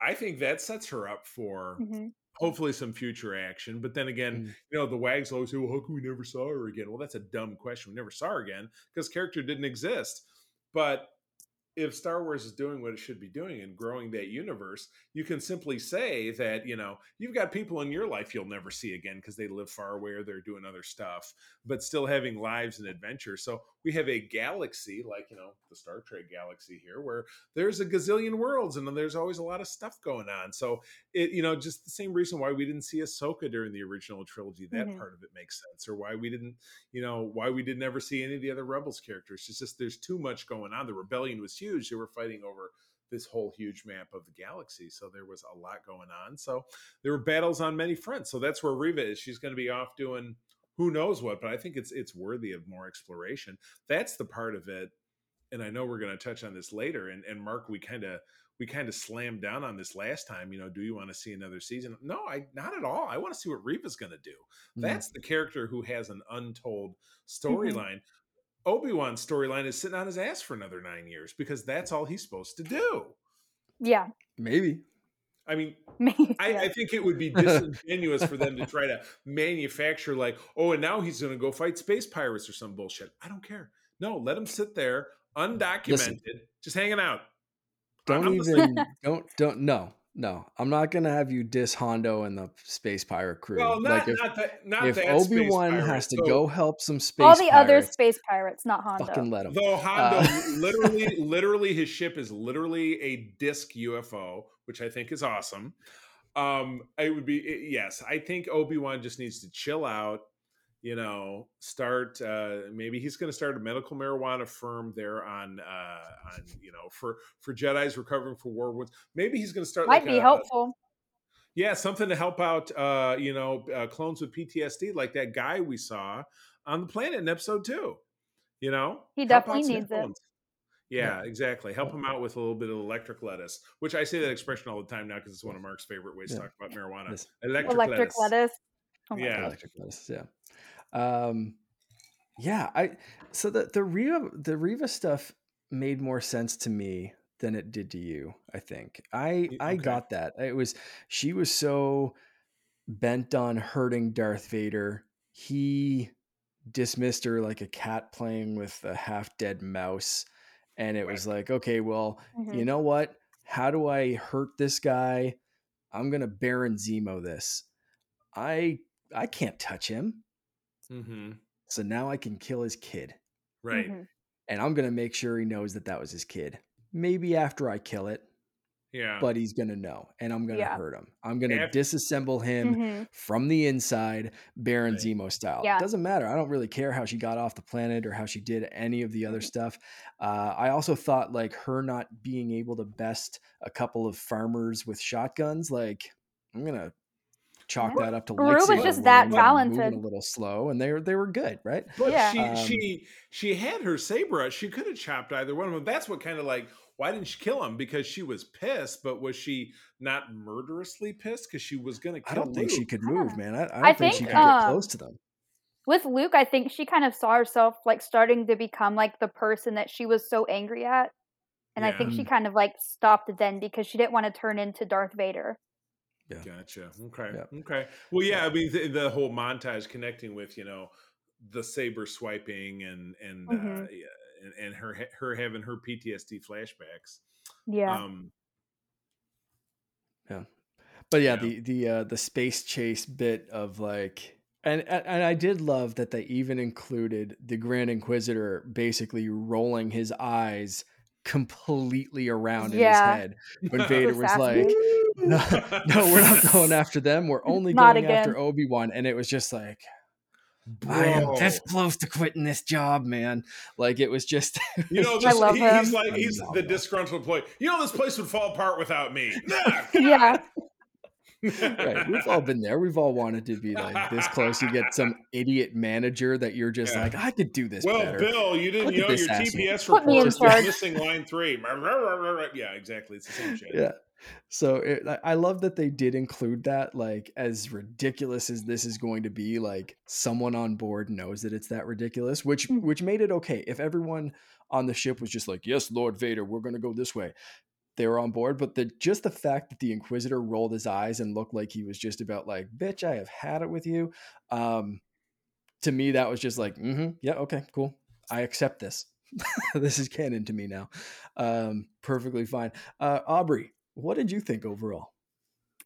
I think that sets her up for Mhm. Hopefully some future action. But then again, Mm. you know, the wags always say, well, how come we never saw her again? Well, that's a dumb question. We never saw her again because character didn't exist. But if Star Wars is doing what it should be doing and growing that universe, you can simply say that, you know, you've got people in your life you'll never see again because they live far away or they're doing other stuff, but still having lives and adventures. So we have a galaxy like, you know, the Star Trek galaxy here where there's a gazillion worlds and there's always a lot of stuff going on. So it, you know, just the same reason why we didn't see Ahsoka during the original trilogy, that Mhm. part of it makes sense, or why we didn't, you know, why we did never see any of the other Rebels characters. It's just there's too much going on. The rebellion was huge. They were fighting over this whole huge map of the galaxy. So there was a lot going on. So there were battles on many fronts. So that's where Reva is. She's going to be off doing who knows what, but I think it's it's worthy of more exploration. That's the part of it. And I know we're going to touch on this later. And and Mark, we kind of we kind of slammed down on this last time. You know, do you want to see another season? No, I not at all. I want to see what Reva's going to do. Mm. That's the character who has an untold Mm-hmm. storyline. Obi Wan's storyline is sitting on his ass for another nine years because that's all he's supposed to do. Yeah. maybe. I mean, Maybe, I, yeah. I think it would be disingenuous for them to try to manufacture like, oh, and now he's going to go fight space pirates or some bullshit. I don't care. No, let him sit there undocumented, just hanging out. Don't I'm even don't don't no no. I'm not gonna have you diss Hondo and the space pirate crew. Well, not like if, not that not if that Obi space Wan pirate. has to So, go help some space All the other space pirates, not Hondo. fucking let him. Though Hondo, Uh, literally, literally, his ship is literally a disc UFO, which I think is awesome. Um, it would be it- yes. I think Obi Wan just needs to chill out. You know, start. Uh, maybe he's going to start a medical marijuana firm there on, uh, on you know, for for Jedi's recovering from war wounds. Maybe he's going to start. Might like be a- helpful. yeah, something to help out, uh, you know, uh, clones with PTSD, like that guy we saw on the planet in episode two. You know, He definitely out some needs it. clones. Yeah, exactly. Help him out with a little bit of electric lettuce, which I say that expression all the time now because it's one of Mark's favorite ways Yeah. to talk about marijuana. Yes. Electric, Electric lettuce. lettuce. Oh Yeah. Electric lettuce, yeah. Um, yeah, I so the the Reva the Reva stuff made more sense to me than it did to you. I think I okay. got that. It was she was so bent on hurting Darth Vader. He dismissed her like a cat playing with a half dead mouse, and it was like, okay, well, Mhm. you know what? How do I hurt this guy? I'm gonna Baron Zemo this. I I can't touch him. Hmm So now I can kill his kid. Right. Mhm. And I'm going to make sure he knows that that was his kid. Maybe after I kill it, Yeah. but he's going to know. And I'm going to Yeah. hurt him. I'm going to Af- disassemble him Mhm. from the inside, Baron Right. Zemo style. Yeah. Doesn't matter. I don't really care how she got off the planet or how she did any of the other Mhm. stuff. Uh, I also thought like her not being able to best a couple of farmers with shotguns, like I'm going to chalk that up to Gru was just that wielding moving talented. a little slow, and they were they were good, right? But Yeah. she Um, she she had her saber. She could have chopped either one of them. That's what kind of like why didn't she kill him? Because she was pissed, but was she not murderously pissed? Because she was going to I kill. don't think she could move, man. I, I don't I think, she think, could get um, close to them. With Luke, I think she kind of saw herself like starting to become like the person that she was so angry at. And I think she kind of like stopped then because she didn't want to turn into Darth Vader. Gotcha. Okay. Yeah. Okay. Well, yeah. I mean, the, the whole montage connecting with you know the saber swiping and and uh, Mhm. yeah, and, and her her having her PTSD flashbacks. Yeah. Um, yeah. But yeah, Yeah. the the uh, the space chase bit of like, and and I did love that they even included the Grand Inquisitor basically rolling his eyes completely around Yeah. in his head when Vader was Assassinate. like, no, no, we're not going after them. We're only Not going after. Obi Wan, and it was just like. I am this close to quitting this job, man. Like it was just. You know, I love he- he's like he's the disgruntled employee. You know, this place would fall apart without me. Yeah. Right. We've all been there. We've all wanted to be like this close. You get some idiot manager that you're just Yeah. like, I could do this Well, better. Bill, you didn't Look you know your asshole. TPS Put me in report was missing line three. Yeah, exactly. It's the same shit. yeah. So it, I- I love that they did include that. Like, as ridiculous as this is going to be, like someone on board knows that it's that ridiculous, which Mm. which made it okay. If everyone on the ship was just like, "Yes, Lord Vader, we're going to go this way," they were on board. But the just the fact that the Inquisitor rolled his eyes and looked like he was just about like, "Bitch, I have had it with you." Um, to me, that was just like, mm-hmm, "Yeah, okay, cool, I accept this." this is canon to me now. Um, perfectly fine. Uh, Aubrie, what did you think overall?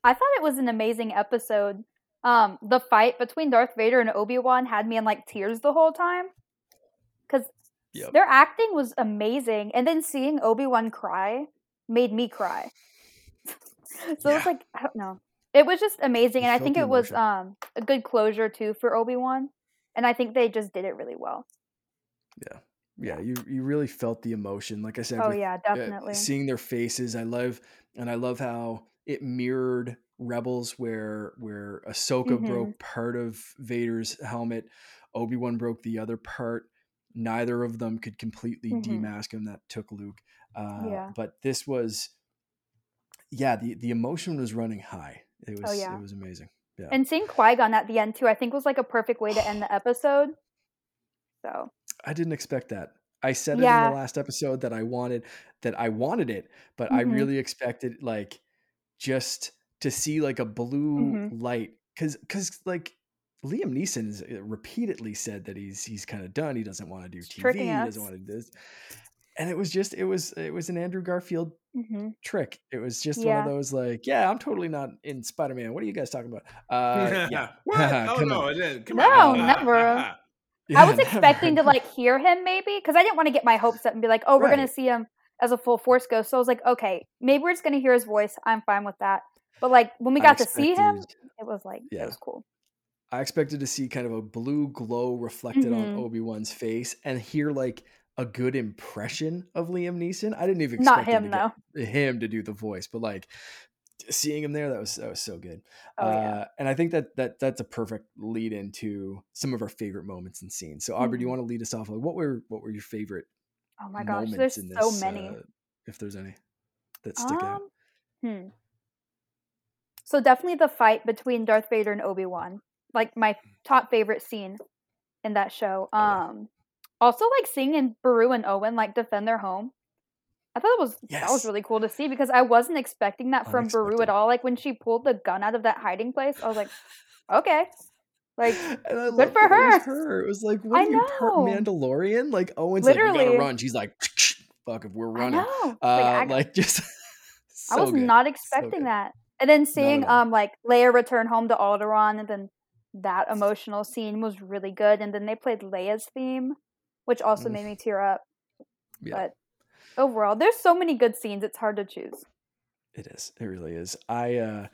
I thought it was an amazing episode. Um, the fight between Darth Vader and Obi Wan had me in like tears the whole time because Yep. their acting was amazing, and then seeing Obi Wan cry made me cry. so Yeah. like I don't know, it was just amazing, and I think it was um a good closure too for Obi Wan, and I think they just did it really well. Yeah, yeah, you you really felt the emotion. Like I said, Oh with, yeah, uh, definitely. seeing their faces, I love and I love how it mirrored Rebels, where where Ahsoka Mhm. broke part of Vader's helmet, Obi Wan broke the other part. Neither of them could completely Mhm. demask him. That took Luke. Uh, Yeah. But this was, yeah, the the emotion was running high. It was Oh, yeah. it was amazing. Yeah. And seeing Qui Gon at the end too, I think was like a perfect way to end the episode. So I didn't expect that. I said it in the last episode that I wanted that I wanted it, but I Mhm. really expected like just to see like a blue Mhm. light cuz cuz like Liam Neeson's uh, repeatedly said that he's he's kind of done. He doesn't want to do TV. He doesn't want to do this. And it was just it was it was an Andrew Garfield hmm trick. It was just one of those like, yeah, I'm totally not in Spider-Man. What are you guys talking about? Uh yeah. what? Oh Come no, on. it. Come No, on. never. Yeah, I was never. expecting to like hear him maybe because I didn't want to get my hopes up and be like, oh, we're gonna see him as a full Force ghost. So I was like, okay, maybe we're just gonna hear his voice. I'm fine with that. But like when we I got to see him, it was like Yeah. it was cool. I expected to see kind of a blue glow reflected on Mhm. Obi Wan's face and hear like a good impression of Liam Neeson. I didn't even Not expect him to though. him to do the voice, but like seeing him there, that was that was so good. Oh uh, yeah. And I think that that that's a perfect lead into some of our favorite moments and scenes. So Aubrie, do you Mhm. want to lead us off? Like, what were what were your favorite Oh my gosh, there's in so this? many. uh, if there's any that stick out. Um, hmm. So definitely the fight between Darth Vader and Obi Wan, like my top favorite scene in that show. Oh. Um, also like seeing in Beru and Owen like defend their home. I thought it was that was really cool to see because I wasn't expecting that from Beru at all. Like when she pulled the gun out of that hiding place, I was like, okay, like and good for that it her. her. It was like, what I are you part. Mandalorian? Like Owen's like, we Literally. gotta run. She's like, fuck if we're running. Uh, like, I, like just I was good. not expecting good. that. And then seeing um like Leia return home to Alderaan and then that emotional scene was really good. And then they played Leia's theme, which also Mm. made me tear up. Yeah. But overall, there's so many good scenes, it's hard to choose. It is. It really is. I uh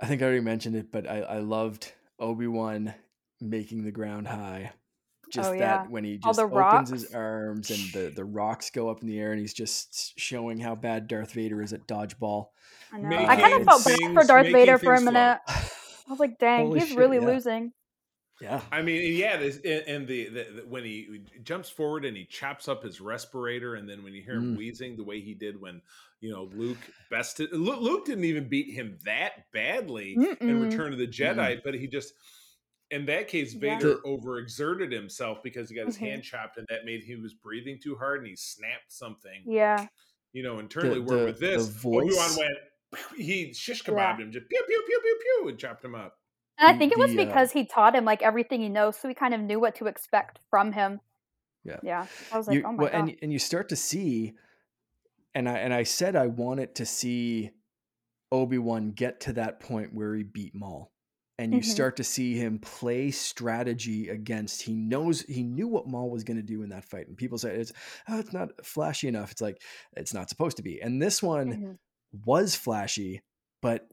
I think I already mentioned it, but I, I loved Obi-Wan making the ground high. Just Oh, that when he just the opens his arms and the, the rocks go up in the air and he's just showing how bad Darth Vader is at dodgeball. I know. I kind of felt bad for Darth Vader for a minute. I was like, dang, Holy he's shit, really yeah. losing. Yeah. I mean, yeah, this, and, and the, the, the when he jumps forward and he chops up his respirator, and then when you hear him Mm. wheezing the way he did when you know Luke bested Luke, Luke didn't even beat him that badly in Mm-mm. Return of the Jedi, but he just in that case Vader The- overexerted himself because he got his Mhm. hand chopped, and that made he was breathing too hard, and he snapped something, Yeah. you know, internally. The- where the- with this, Obi Wan went. He shish Yeah. him, just pew pew pew pew pew, and chopped him up. And I think it was the, uh, because he taught him like everything he knows, so he kind of knew what to expect from him. Yeah. Yeah. I was like, you, oh my well, god. and and you start to see, and I and I said I wanted to see Obi Wan get to that point where he beat Maul, and you Mhm. start to see him play strategy against. He knows he knew what Maul was going to do in that fight, and people say it's oh, it's not flashy enough. It's like it's not supposed to be, and this one Mhm. was flashy, but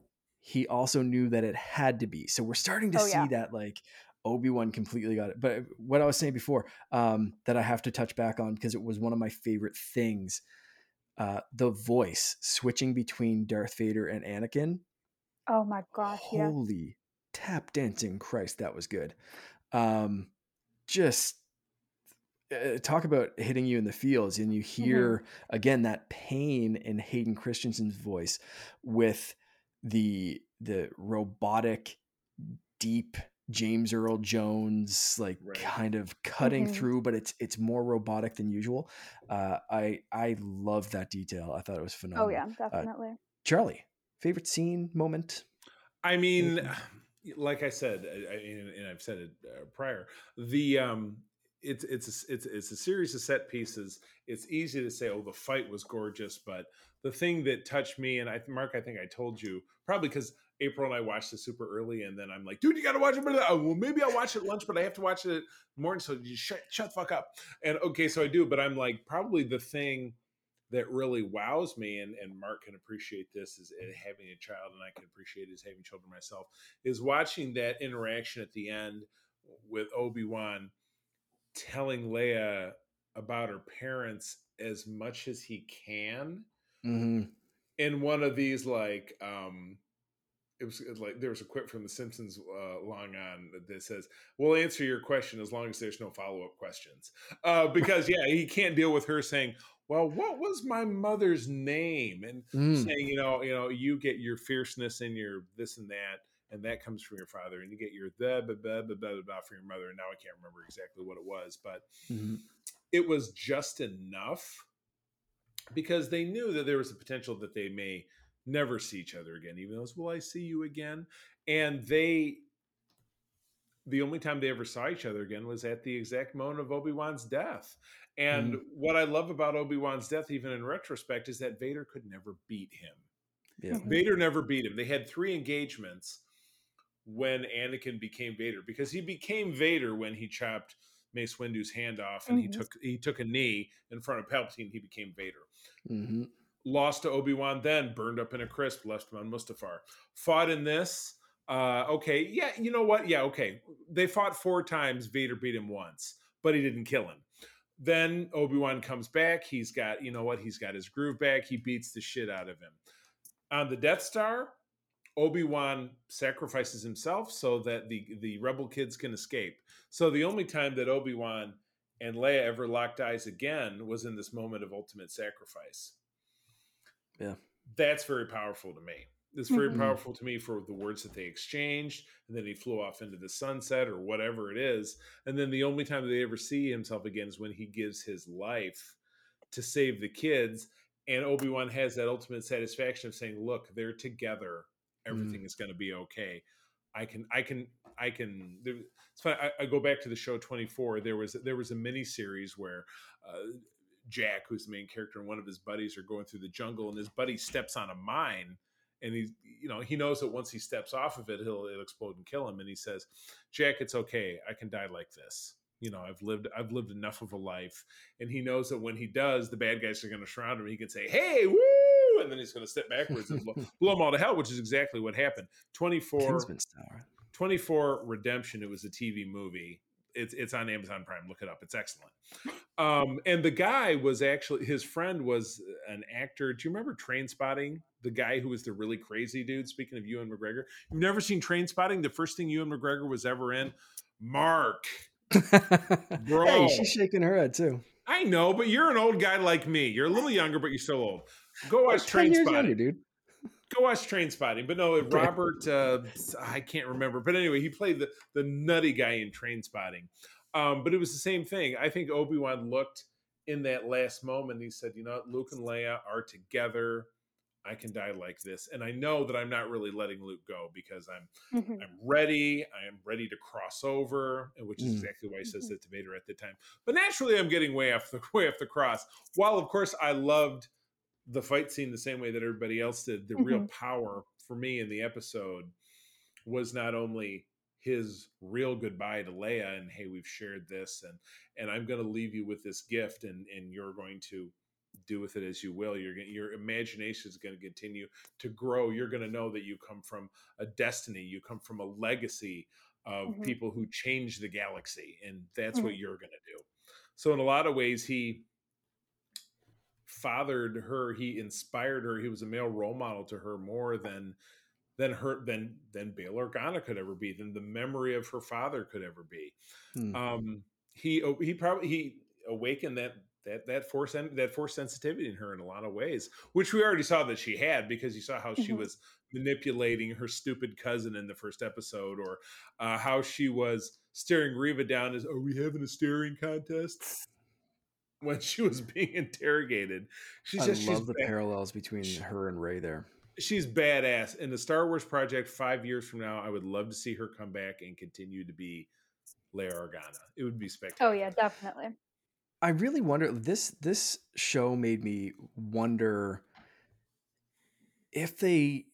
he also knew that it had to be. So we're starting to Oh, see yeah. that like Obi-Wan completely got it. But what I was saying before, um, that I have to touch back on because it was one of my favorite things. Uh, the voice switching between Darth Vader and Anakin. Oh my gosh, yeah. Holy tap dancing Christ, that was good. Um, just uh, talk about hitting you in the fields and you Mm-hmm. hear again that pain in Hayden Christensen's voice with the the robotic, deep James Earl Jones like Right. kind of cutting Mhm. through, but it's it's more robotic than usual. Uh, I I love that detail. I thought it was phenomenal. Oh yeah, definitely. Charlie, favorite scene moment? I mean, like I said, I, I, and and I've said it uh, prior. The um, it's it's a, it's it's a series of set pieces. It's easy to say, oh, the fight was gorgeous, but the thing that touched me, and I, Mark, I think I told you probably because April and I watched it super early, and then I'm like, dude, you got to watch it. Oh, well, maybe I'll watch it lunch, but I have to watch it morning. So you shut shut the fuck up. And okay, so I do, but I'm like, probably the thing that really wows me and, and mark can appreciate this is uh, having a child and i can appreciate it as having children myself is watching that interaction at the end with obi-wan telling leia about her parents as much as he can Mm-hmm. in one of these like um it was like there was a quip from the simpsons uh, long on that says we'll answer your question as long as there's no follow-up questions uh because yeah he can't deal with her saying well what was my mother's name and Mm. saying you know you know you get your fierceness and your this and that and that comes from your father and you get your the blah, blah, blah, blah, blah from your mother and now i can't remember exactly what it was but Mhm. it was just enough because they knew that there was a potential that they may never see each other again even though it's will i see you again and they the only time they ever saw each other again was at the exact moment of obi-wan's death and Mm. what i love about obi-wan's death even in retrospect is that vader could never beat him Yeah. Mhm. Vader never beat him. They had three engagements when Anakin became Vader because he became Vader when he chopped Mace Windu's hand off and he Mhm. took he took a knee in front of Palpatine. He became Vader. hmm Lost to Obi Wan, then burned up in a crisp, left him on Mustafar. Fought in this. Uh, okay, yeah, you know what? Yeah, okay. They fought four times. Vader beat him once, but he didn't kill him. Then Obi Wan comes back. He's got, you know what? He's got his groove back. He beats the shit out of him. On the Death Star, Obi Wan sacrifices himself so that the the rebel kids can escape. So the only time that Obi Wan and Leia ever locked eyes again was in this moment of ultimate sacrifice. Yeah. That's very powerful to me. It's very Mhm. powerful to me for the words that they exchanged, and then he flew off into the sunset or whatever it is. And then the only time that they ever see himself again is when he gives his life to save the kids. And Obi Wan has that ultimate satisfaction of saying, "Look, they're together. Everything is going to be okay." I can, I can, I can. There, it's fine. I, I go back to the show Twenty Four. There was there was a mini series where uh, Jack, who's the main character, and one of his buddies are going through the jungle, and his buddy steps on a mine, and he, you know, he knows that once he steps off of it, he'll it'll explode and kill him. And he says, "Jack, it's okay. I can die like this." You know, I've lived I've lived enough of a life, and he knows that when he does, the bad guys are going to surround him. He can say, "Hey, woo!" And then he's going to step backwards and blow, blow them all to hell, which is exactly what happened. Twenty four. Star. 24 Redemption. It was a TV movie. It's it's on Amazon Prime. Look it up. It's excellent. Um, and the guy was actually his friend was an actor. Do you remember Trainspotting? The guy who was the really crazy dude. Speaking of Ewan McGregor, you've never seen Trainspotting? The first thing Ewan McGregor was ever in, Mark. Bro. Hey, she's shaking her head too. I know, but you're an old guy like me. You're a little younger, but you're still old. Go watch Trainspotting dude. go watch Trainspotting. But no, Okay. Robert, uh, I can't remember. But anyway, he played the the nutty guy in Trainspotting. Um, but it was the same thing. I think Obi Wan looked in that last moment. He said, "You know, what? Luke and Leia are together. I can die like this, and I know that I'm not really letting Luke go because I'm Mhm. I'm ready. I am ready to cross over, which is Mm. exactly why he says Mhm. that to Vader at the time. But naturally, I'm getting way off the way off the cross. While of course I loved the fight scene the same way that everybody else did, the real power for me in the episode was not only his real goodbye to Leia and hey, we've shared this and and I'm going to leave you with this gift and and you're going to do with it as you will. You're going your imagination is going to continue to grow. You're going to know that you come from a destiny. You come from a legacy of Mhm. people who changed the galaxy, and that's what you're going to do. So in a lot of ways, he fathered her. He inspired her. He was a male role model to her more than than her than than Bail Organa could ever be, than the memory of her father could ever be. Hmm. Um, he oh, he probably he awakened that that that force that force sensitivity in her in a lot of ways, which we already saw that she had because you saw how she Mhm. was manipulating her stupid cousin in the first episode, or uh, how she was staring Reva down as, "Are we having a staring contest?" When she was being interrogated, she's I just she's love the ba- parallels between her and Rey there. she's badass. In the Star Wars project, five years from now, I would love to see her come back and continue to be Leia Organa. It would be oh, spectacular. Oh yeah, definitely. I really wonder this this show made me wonder if they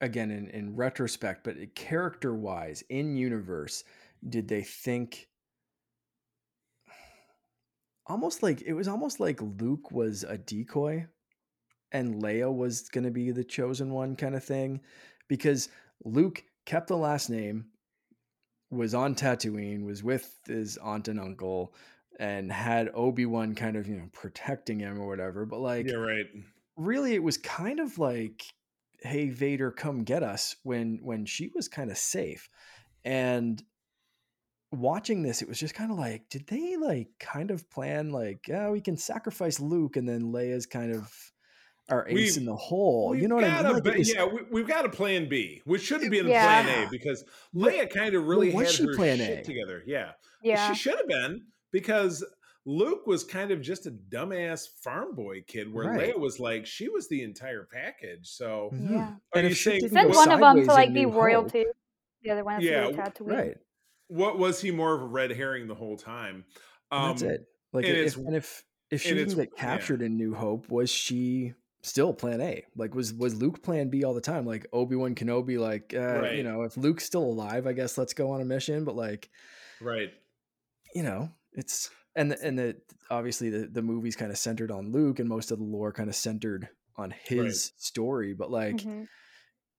again in, in retrospect, but character wise, in universe, did they think almost like it was almost like Luke was a decoy and Leia was gonna be the chosen one kind of thing? Because Luke kept the last name, was on Tatooine, was with his aunt and uncle, and had Obi Wan kind of you know protecting him or whatever. But like, yeah, right. really, it was kind of like, "Hey Vader, come get us." When when she was kind of safe, and watching this, it was just kind of like, did they like kind of plan like, oh, we can sacrifice Luke, and then Leia's kind of our ace We've- in the hole. You know what I mean? Like, ba- was- yeah, we, we've got a plan B, which shouldn't be in Yeah. plan A because Leia kind of really was had she her plan shit A? together. Yeah. Yeah. she should have been because Luke was kind of just a dumbass farm boy kid, where Right. Leia was like she was the entire package. So Mhm. Yeah. Are And you if she saying- Send one of them to like be New Hope- royalty. The other one Yeah, to be Tatooine. right? What was he more of a red herring the whole time? And that's Um, it. Like and if and if if she and didn't get captured in New Hope, was she still Plan A? Like was was Luke Plan B all the time? Like Obi Wan Kenobi, like uh, you know, if Luke's still alive, I guess let's go on a mission. But like Right. you know, it's and the, and the obviously the the movie's kind of centered on Luke, and most of the lore kind of centered on his story. But like Mhm.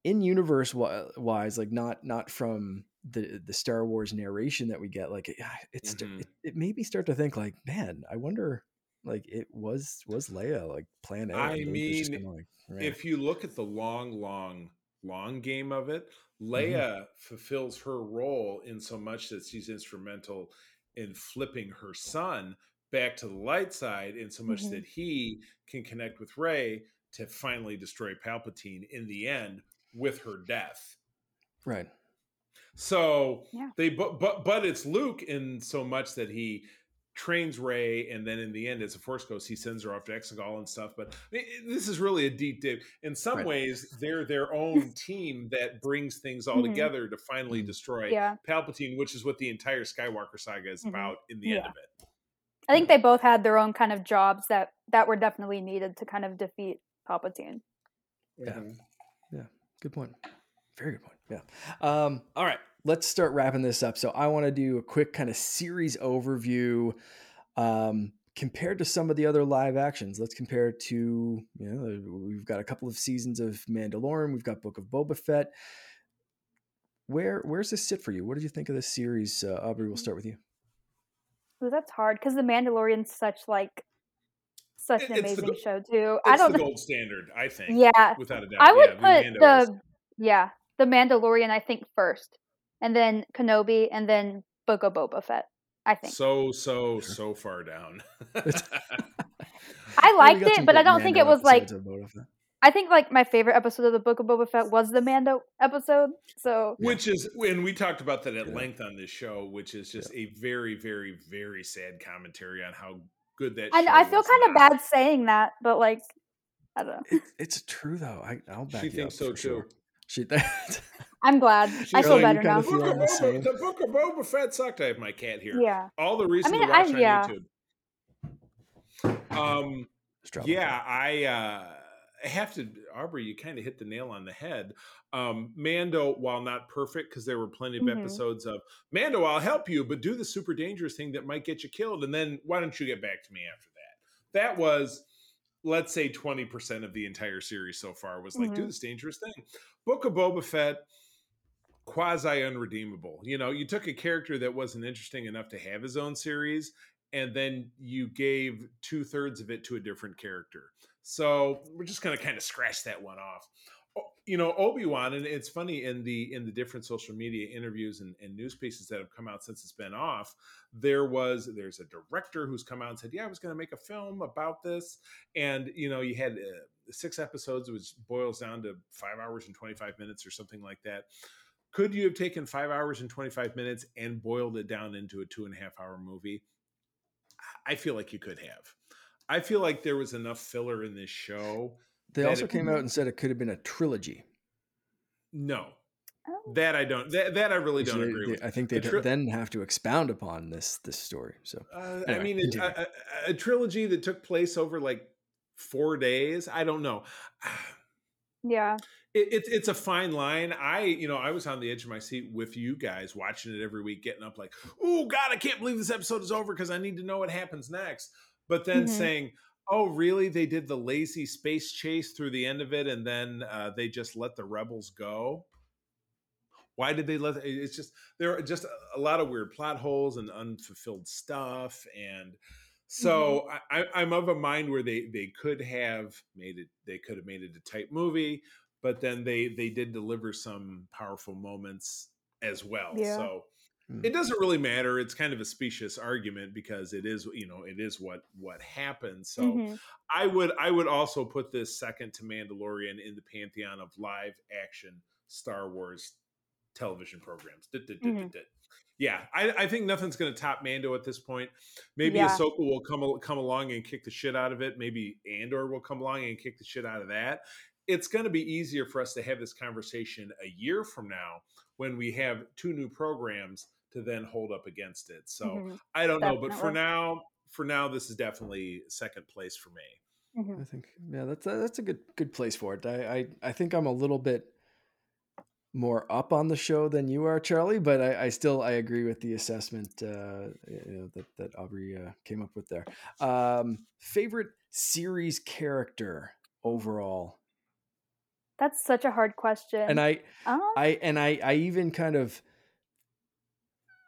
in universe wise, like not not from the the Star Wars narration that we get, like it, it's Mhm. it, it made me start to think like, man, I wonder like it was was Leia like Plan A. I and Luke was just mean, kinda like, if you look at the long, long, long game of it, Mm-hmm. Leia fulfills her role in so much that she's instrumental in flipping her son back to the light side, in so much Mhm. that he can connect with Rey to finally destroy Palpatine in the end with her death. right, So Yeah. they but but but it's Luke in so much that he trains Rey, and then in the end, as a Force Ghost, he sends her off to Exegol and stuff. But I it- this is really a deep dip. In some Right. ways, they're their own team that brings things all Mhm. together to finally Mhm. destroy Yeah. Palpatine, which is what the entire Skywalker saga is Mhm. about. In the end of it, I think they both had their own kind of jobs that that were definitely needed to kind of defeat Palpatine. Yeah. Mhm. good point. Very good point. Yeah. Um, all right, let's start wrapping this up. So I want to do a quick kind of series overview. Um, compared to some of the other live actions, let's compare it to you know we've got a couple of seasons of Mandalorian, we've got Book of Boba Fett. Where where's this sit for you? What did you think of this series? Uh, Aubrie, we'll start with you. Ooh, that's hard because The Mandalorian's such like such an It's amazing go- show too. I It's don't the know. gold standard, I think. Yeah, without a doubt. I would yeah, put Mando is. the yeah the Mandalorian I think first, and then Kenobi, and then Book of Boba Fett. I think so so so far down. I Yeah, we liked it, but I don't think it was like episodes of Boba Fett. I think like my favorite episode of the Book of Boba Fett was the Mando episode. So which is and we talked about that at Yeah. length on this show which is just a very very very sad commentary on how good that and I feel was kind of bad saying that, but like I don't know. It, it's true though. I, I'll back she you thinks up so for too sure. She I'm glad. She I feel really better kinda now. the book, of the Boba, same. the book of Boba Fett sucked. I have my cat here. Yeah. All the reason mean, to watch I- on yeah. YouTube. Um, Just drop it. yeah, I uh, I have to, Aubrie. You kind of hit the nail on the head. Um, Mando, while not perfect, because there were plenty of Mhm. episodes of Mando, I'll help you, but do the super dangerous thing that might get you killed, and then why don't you get back to me after that? That was, let's say, twenty percent of the entire series so far was like, do Mhm. this dangerous thing. Book of Boba Fett. Quasi unredeemable. You know, you took a character that wasn't interesting enough to have his own series, and then you gave two thirds of it to a different character. So we're just to kind of scratch that one off. you know obi-wan and it's funny in the in the different social media interviews and, and news pieces that have come out since it's been off there was there's a director who's come out and said yeah i was going to make a film about this and you know you had uh, six episodes which boils down to five hours and 25 minutes or something like that could you have taken five hours and 25 minutes and boiled it down into a two and a half hour movie i feel like you could have i feel like there was enough filler in this show they also came out and said it could have been a trilogy. No, oh. that I don't. That, that I really don't they, agree they, with. I think they tri- then have to expound upon this this story. So uh, anyway, I mean, it, a, a, trilogy that took place over like four days. I don't know. Yeah. It, it, it's a fine line. I, you know, I was on the edge of my seat with you guys watching it every week, getting up like, oh, God, I can't believe this episode is over because I need to know what happens next. But then mm-hmm. saying, Oh, really? They did the lazy space chase through the end of it, and then uh, they just let the rebels go. Why did they let? It's just there are just a lot of weird plot holes and unfulfilled stuff, and so mm-hmm. I, I'm of a mind where they they could have made it. They could have made it a tight movie, but then they they did deliver some powerful moments as well. Yeah. So it hmm. doesn't really matter it's kind of a specious argument because it is you know it is what what happened. so mm-hmm. i would i would also put this second to mandalorian in the pantheon of live action star wars television programs mm-hmm. Yeah I, I, think nothing's going to top mando at this point maybe yeah. ahsoka will come come along and kick the shit out of it maybe andor will come along and kick the shit out of that it's going to be easier for us to have this conversation a year from now when we have two new programs to then hold up against it. So mm-hmm. I don't definitely. know, but for now, for now, this is definitely second place for me. Mm-hmm. I think, yeah, that's a, that's a good good place for it. I, I I think I'm a little bit more up on the show than you are, Charlie, but I, I still I agree with the assessment uh, you know, that that Aubrie uh, came up with there. Um, favorite series character overall. That's such a hard question. And I, uh-huh. I and I, I even kind of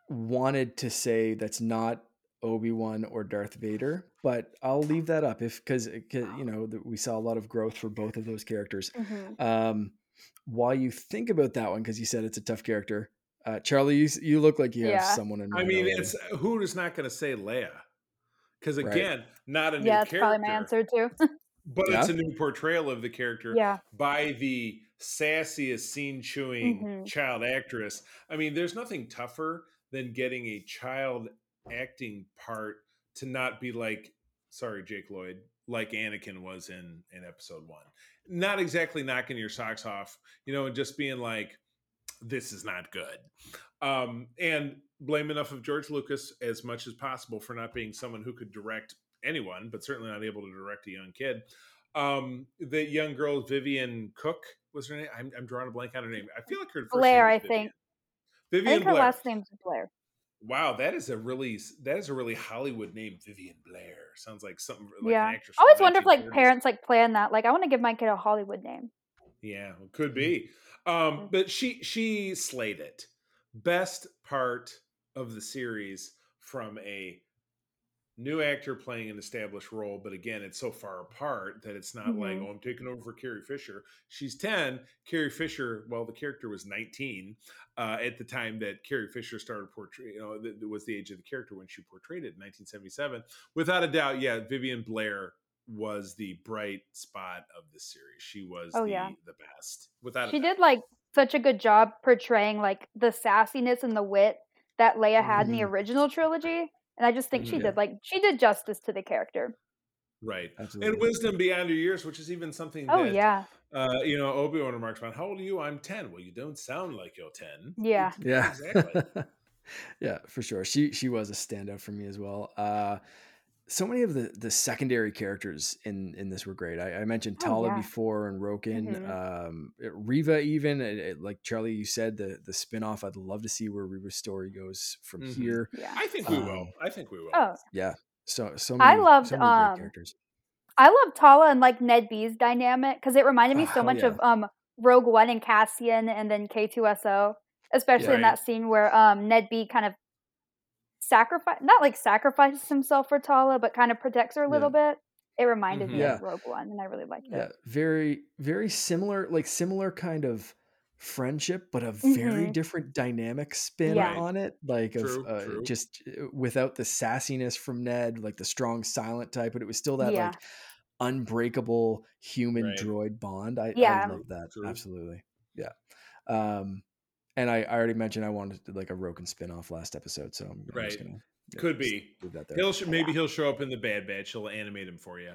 wanted to say that's not Obi-Wan or Darth Vader, but I'll leave that up if because you know we saw a lot of growth for both of those characters. Mm-hmm. Um, while you think about that one, because you said it's a tough character, uh, Charlie, you you look like you have someone in. Mind. I mean, already. it's who is not going to say Leia? Because again, right. not a new character. yeah, that's character. probably my answer too. but yeah. it's a new portrayal of the character yeah. by the sassiest scene chewing mm-hmm. child actress. I mean, there's nothing tougher than getting a child acting part to not be like, sorry, Jake Lloyd, like Anakin was in in episode one. Not exactly knocking your socks off, you know, and just being like, this is not good. Um, and blame enough of George Lucas as much as possible for not being someone who could direct anyone, but certainly not able to direct a young kid. Um, the young girl Vivien Cook was her name. I'm, I'm drawing a blank on her name. I feel like her Blair. I think Vivien I think Blair. her last name's Blair. Wow, that is a really that is a really Hollywood name, Vivien Blair. Sounds like something like yeah. I always wonder if like parents like plan that. Like, I want to give my kid a Hollywood name. Yeah, could mm-hmm. be. Um, mm-hmm. but she she slayed it. Best part of the series from a new actor playing an established role, but again, it's so far apart that it's not mm-hmm. like, oh, I'm taking over for Carrie Fisher. She's 10. Carrie Fisher, well, the character was 19 uh, at the time that Carrie Fisher started portraying, you know, was the age of the character when she portrayed it in 1977. Without a doubt, yeah, Vivien Blair was the bright spot of the series. She was oh, the, yeah. the best. Without she did like such a good job portraying like the sassiness and the wit that Leia had mm-hmm. in the mm-hmm. original trilogy and I just think she yeah. did like she did justice to the character. Right. Absolutely. And wisdom beyond your years, which is even something oh, that, yeah. Uh, you know, Obi Wan remarks about, how old are you? I'm 10. Well, you don't sound like you're 10. Yeah. Yeah. Exactly. yeah, for sure. She she was a standout for me as well. Uh, so many of the the secondary characters in in this were great. I, I mentioned oh, Tala yeah. before and Roken, mm-hmm. um, Reva even it, it, like Charlie. You said the the spinoff. I'd love to see where Reva's story goes from mm-hmm. here. Yeah. I think we um, will. I think we will. Oh yeah. So so many, I loved so um, characters. I love Tala and like Ned B's dynamic because it reminded me so oh, much yeah. of um Rogue One and Cassian and then K2SO, especially yeah, in that scene where um Ned B kind of sacrifice not like sacrifices himself for Tala, but kind of protects her a little yeah. bit. It reminded Mhm. me Yeah. of Rogue One, and I really liked Yeah, it. Yeah, very very similar, like similar kind of friendship, but a very hmm different dynamic spin Yeah. On it. Like of uh, true. just uh, without the sassiness from Ned, like the strong silent type, but it was still that Yeah. like unbreakable human Right. droid bond. I I love that True. absolutely. Yeah. Um, and I, I already mentioned I wanted to, like a Roken spinoff last episode, so I'm, I'm just Right. gonna yeah, Could be. that there. He'll sh- maybe he'll show up in the Bad Batch. He'll animate him for you.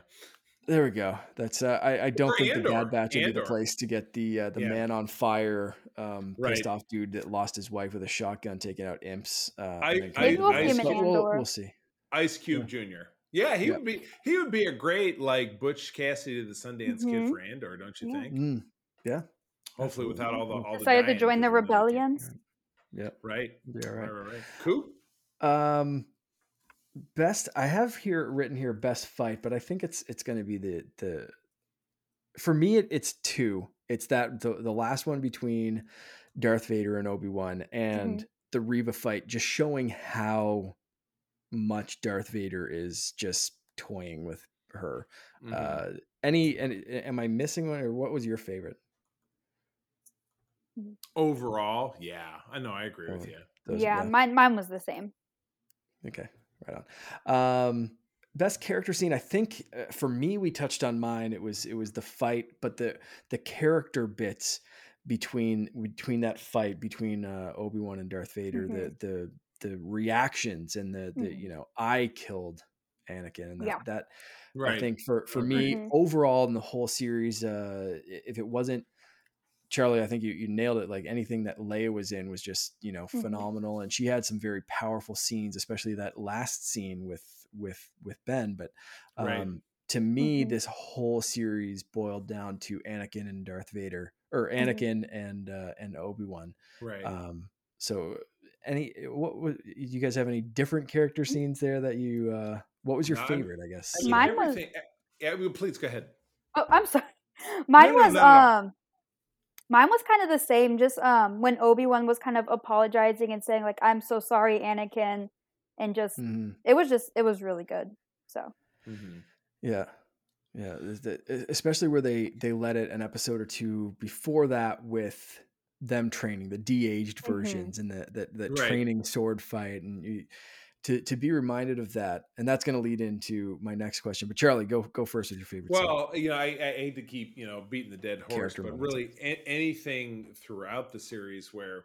There we go. That's uh, I, I don't Or think the Bad Batch would be the place to get the uh, the Yeah. man on fire, um, pissed off dude that lost his wife with a shotgun, taking out imps. Uh, I- and I- we'll I- see him in but we'll, we'll see. Ice Cube Jr. Yeah, he Yeah. would be. He would be a great like Butch Cassidy, to the Sundance Kid Mhm. for Andor, don't you Yeah. think? Mm, yeah, Hopefully, without all the all the. Decided to join the 'cause we really can't- rebellions. yeah, Right. yeah, Right. right. Right. Right. Cool. Um, best I have here written here best fight, but I think it's it's going to be the the for me it, it's two. It's that the the last one between Darth Vader and Obi Wan and the Reva fight, just showing how much Darth Vader is just toying with her. Mhm. Uh, any and am I missing one or what was your favorite? Overall, yeah, I know. I agree with you. Those- yeah, mine mine was the same. Okay, right on. Um, best character scene. I think uh, for me, we touched on mine. It was it was the fight, but the the character bits between between that fight between uh, Obi Wan and Darth Vader, the the the reactions and the the Mhm. you know I killed Anakin and that, Yeah. that Right. I think for for Agreed. me Mhm. overall in the whole series, uh, if it wasn't Charlie, I think you, you nailed it. Like anything that Leia was in was just you know Mhm. phenomenal, and she had some very powerful scenes, especially that last scene with with with Ben. But um, Right. to me, Mhm. this whole series boiled down to Anakin and Darth Vader, or Mhm. Anakin and uh, and Obi Wan. right. Um, so any what was do you guys have any different character scenes there that you? Uh, what was your No, favorite? I guess. I mean, Mine was- Yeah. Please go ahead. Oh, I'm sorry. Mine no, was no, no. um mine was kind of the same, just um when Obi-Wan was kind of apologizing and saying like I'm so sorry Anakin and just Mhm. it was just it was really good. So, Mhm. Yeah, yeah. there's the- especially where they they let it an episode or two before that with them training the de-aged Mhm. versions and the the, the Right. training sword fight and you, to to be reminded of that and that's going to lead into my next question. But Charlie, go go first with your favorite. scene. Well, you know, I, I hate to keep you know beating the dead horse, Character but moments. really a- anything throughout the series where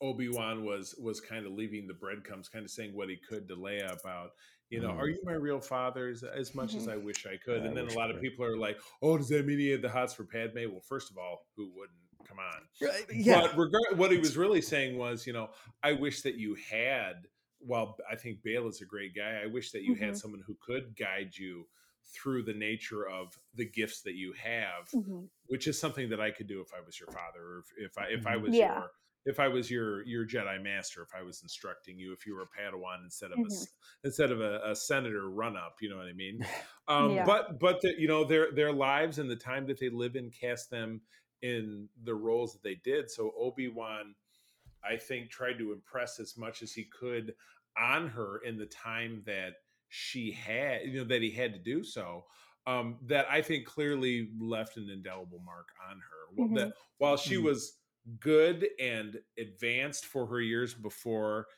Obi Wan was was kind of leaving the breadcrumbs, kind of saying what he could to Leia about, you know, Mm. are you my real father? As, as much as Mhm. I wish I could, I and then a lot of people are like, oh, does that mean he had the hots for Padme? Well, first of all, who wouldn't? Come on. Right, yeah, But regard, what he was really saying was, you know, I wish that you had. While I think Bail is a great guy, I wish that you had Mhm. someone who could guide you through the nature of the gifts that you have, mhm. which is something that I could do if I was your father, or if, I if I Mhm. was Yeah. your if I was your your Jedi master, if I was instructing you, if you were a Padawan instead of a Mhm. s- instead of a, a senator run up, you know what I mean? Um, Yeah. But but the, you know their their lives and the time that they live in cast them in the roles that they did. So Obi Wan, I think, tried to impress as much as he could on her in the time that she had, you know, that he had to do so. Um, that I think clearly left an indelible mark on her. Well, Mhm. That while she Mhm. was good and advanced for her years before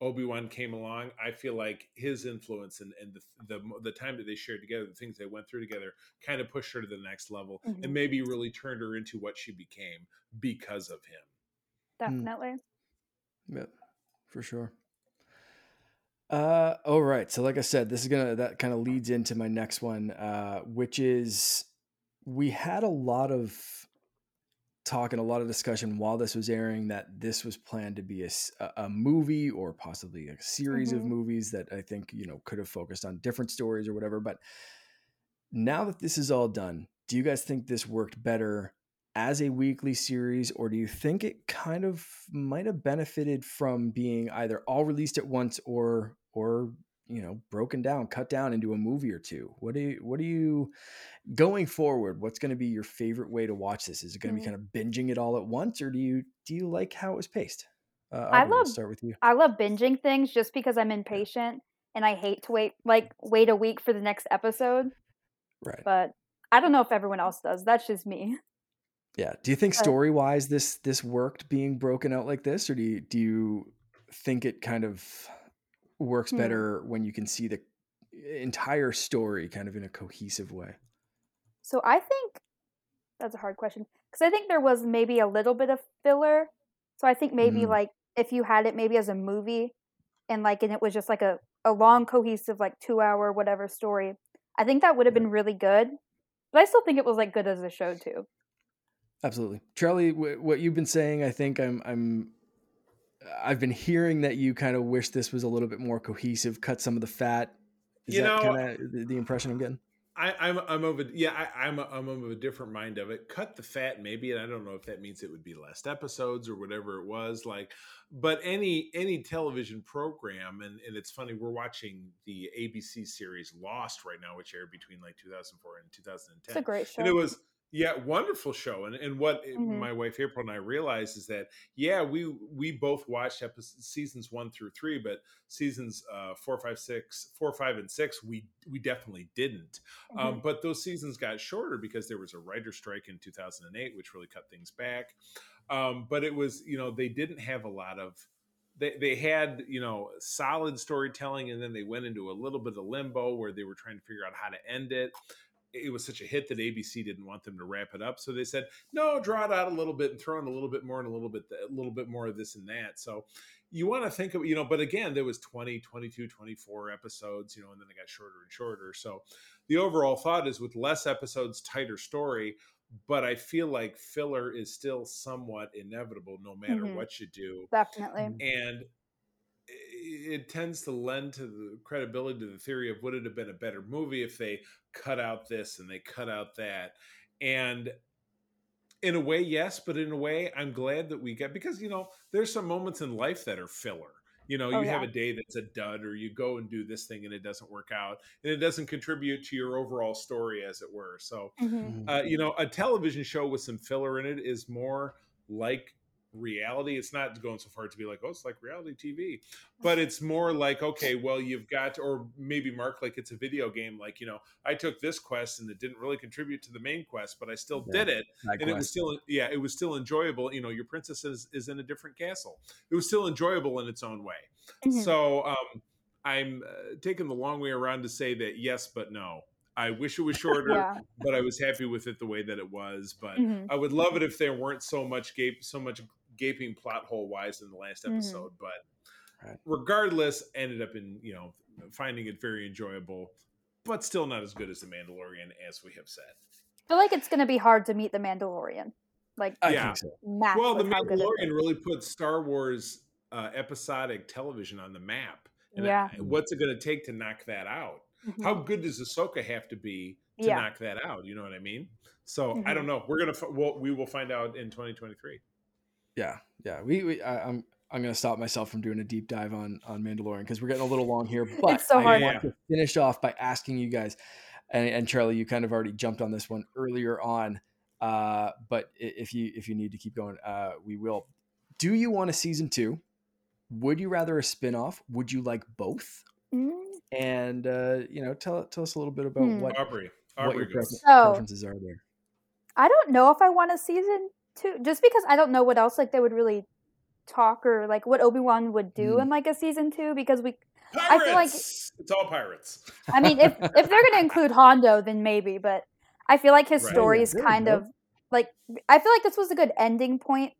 Obi-Wan came along, I feel like his influence and, and the, the the time that they shared together, the things they went through together, kind of pushed her to the next level Mhm. and maybe really turned her into what she became because of him. Definitely. Yep, for sure. Uh, all right. So, like I said, this is gonna that kind of leads into my next one, uh, which is we had a lot of talk and a lot of discussion while this was airing that this was planned to be a movie or possibly a series of Mhm. movies that I think you know could have focused on different stories or whatever. But now that this is all done, do you guys think this worked better as a weekly series, or do you think it kind of might have benefited from being either all released at once or or you know broken down, cut down into a movie or two? What do you what do you going forward? What's going to be your favorite way to watch this? Is it going to be kind of binging it all at once, or do you do you like how it was paced? Uh, I we'll love- start with you. I love binging things just because I'm impatient and I hate to wait like wait a week for the next episode. Right. But I don't know if everyone else does. That's just me. Yeah. Do you think story wise this this worked being broken out like this, or do you do you think it kind of works Hmm. better when you can see the entire story kind of in a cohesive way? So I think that's a hard question because I think there was maybe a little bit of filler. So I think maybe Mm. like if you had it maybe as a movie and like and it was just like a a long cohesive like 2 hour whatever story. I think that would have been really good. But I still think it was like good as a show too. Absolutely, Charlie. W- what you've been saying, I think I'm I'm I've been hearing that you kind of wish this was a little bit more cohesive, cut some of the fat. Is You that kind of the, the impression I'm getting? I, I'm I'm of a yeah I, I'm a, I'm of a different mind of it. Cut the fat maybe, and I don't know if that means it would be less episodes or whatever it was like. But any any television program, and and it's funny we're watching the ABC series Lost right now, which aired between like 2004 and 2010. It's a great show. and it was yeah wonderful show and and what Mhm. my wife april and i realized is that yeah we we both watched episodes seasons one through three but seasons uh four five six four five and six we we definitely didn't Mhm. um but those seasons got shorter because there was a writer strike in 2008 which really cut things back um but it was you know they didn't have a lot of they, they had you know solid storytelling and then they went into a little bit of limbo where they were trying to figure out how to end it it was such a hit that ABC didn't want them to wrap it up. So they said, no, draw it out a little bit and throw in a little bit more and a little bit, a little bit more of this and that. So you want to think of, you know, but again, there was 20, 22, 24 episodes, you know, and then they got shorter and shorter. So the overall thought is with less episodes, tighter story. But I feel like filler is still somewhat inevitable no matter Mhm. what you do Definitely. and it tends to lend to the credibility to the theory of would it have been a better movie if they cut out this and they cut out that. And in a way yes but in a way i'm glad that we get because you know there's some moments in life that are filler. You know Oh, you have a day that's a dud or you go and do this thing and it doesn't work out and it doesn't contribute to your overall story as it were. So Mhm. uh, you know, a television show with some filler in it is more like reality. It's not going so far to be like, oh, it's like reality TV, but it's more like, okay, well, you've got, or maybe Mark, like it's a video game. Like, you know, I took this quest and it didn't really contribute to the main quest, but I still Yeah. did it, Side and it was still, yeah, it was still enjoyable. You know, your princess is, is in a different castle. It was still enjoyable in its own way. Mhm. So um, I'm uh, taking the long way around to say that yes, but no. I wish it was shorter, Yeah. but I was happy with it the way that it was. But Mhm. I would love it if there weren't so much gape, so much gaping plot hole wise in the last Mhm. episode. But Right. regardless, ended up in you know finding it very enjoyable, but still not as good as the Mandalorian, as we have said. I feel like it's gonna be hard to meet the Mandalorian. Like I Yeah. so. well, the with how good it Mandalorian really put Star Wars uh, episodic television on the map. And Yeah. I- what's it going to take to knock that out? Mhm. How good does Ahsoka have to be to Yeah. knock that out? You know what I mean? So I Mhm. don't know. We're gonna f- we'll, we will find out in 2023. Yeah, yeah. We, we I, I'm I'm gonna stop myself from doing a deep dive on on Mandalorian because we're getting a little long here. But it's so I hard. want to finish off by asking you guys, and, and Charlie, you kind of already jumped on this one earlier on. Uh, but if you if you need to keep going, uh, we will. Do you want a season two? Would you rather a spin-off? Would you like both? Mm, And uh, you know, tell tell us a little bit about Hmm. what Aubrie, what your goes. prefer- So- preferences are there. I don't know if I want a season two, just because I don't know what else like they would really talk or like what Obi Wan would do Mm. in like a season two. Because we, Pirates. I feel like- it's all pirates. I mean, if if they're gonna include Hondo, then maybe. But I feel like his Right. story is kind go. of like I feel like this was a good ending point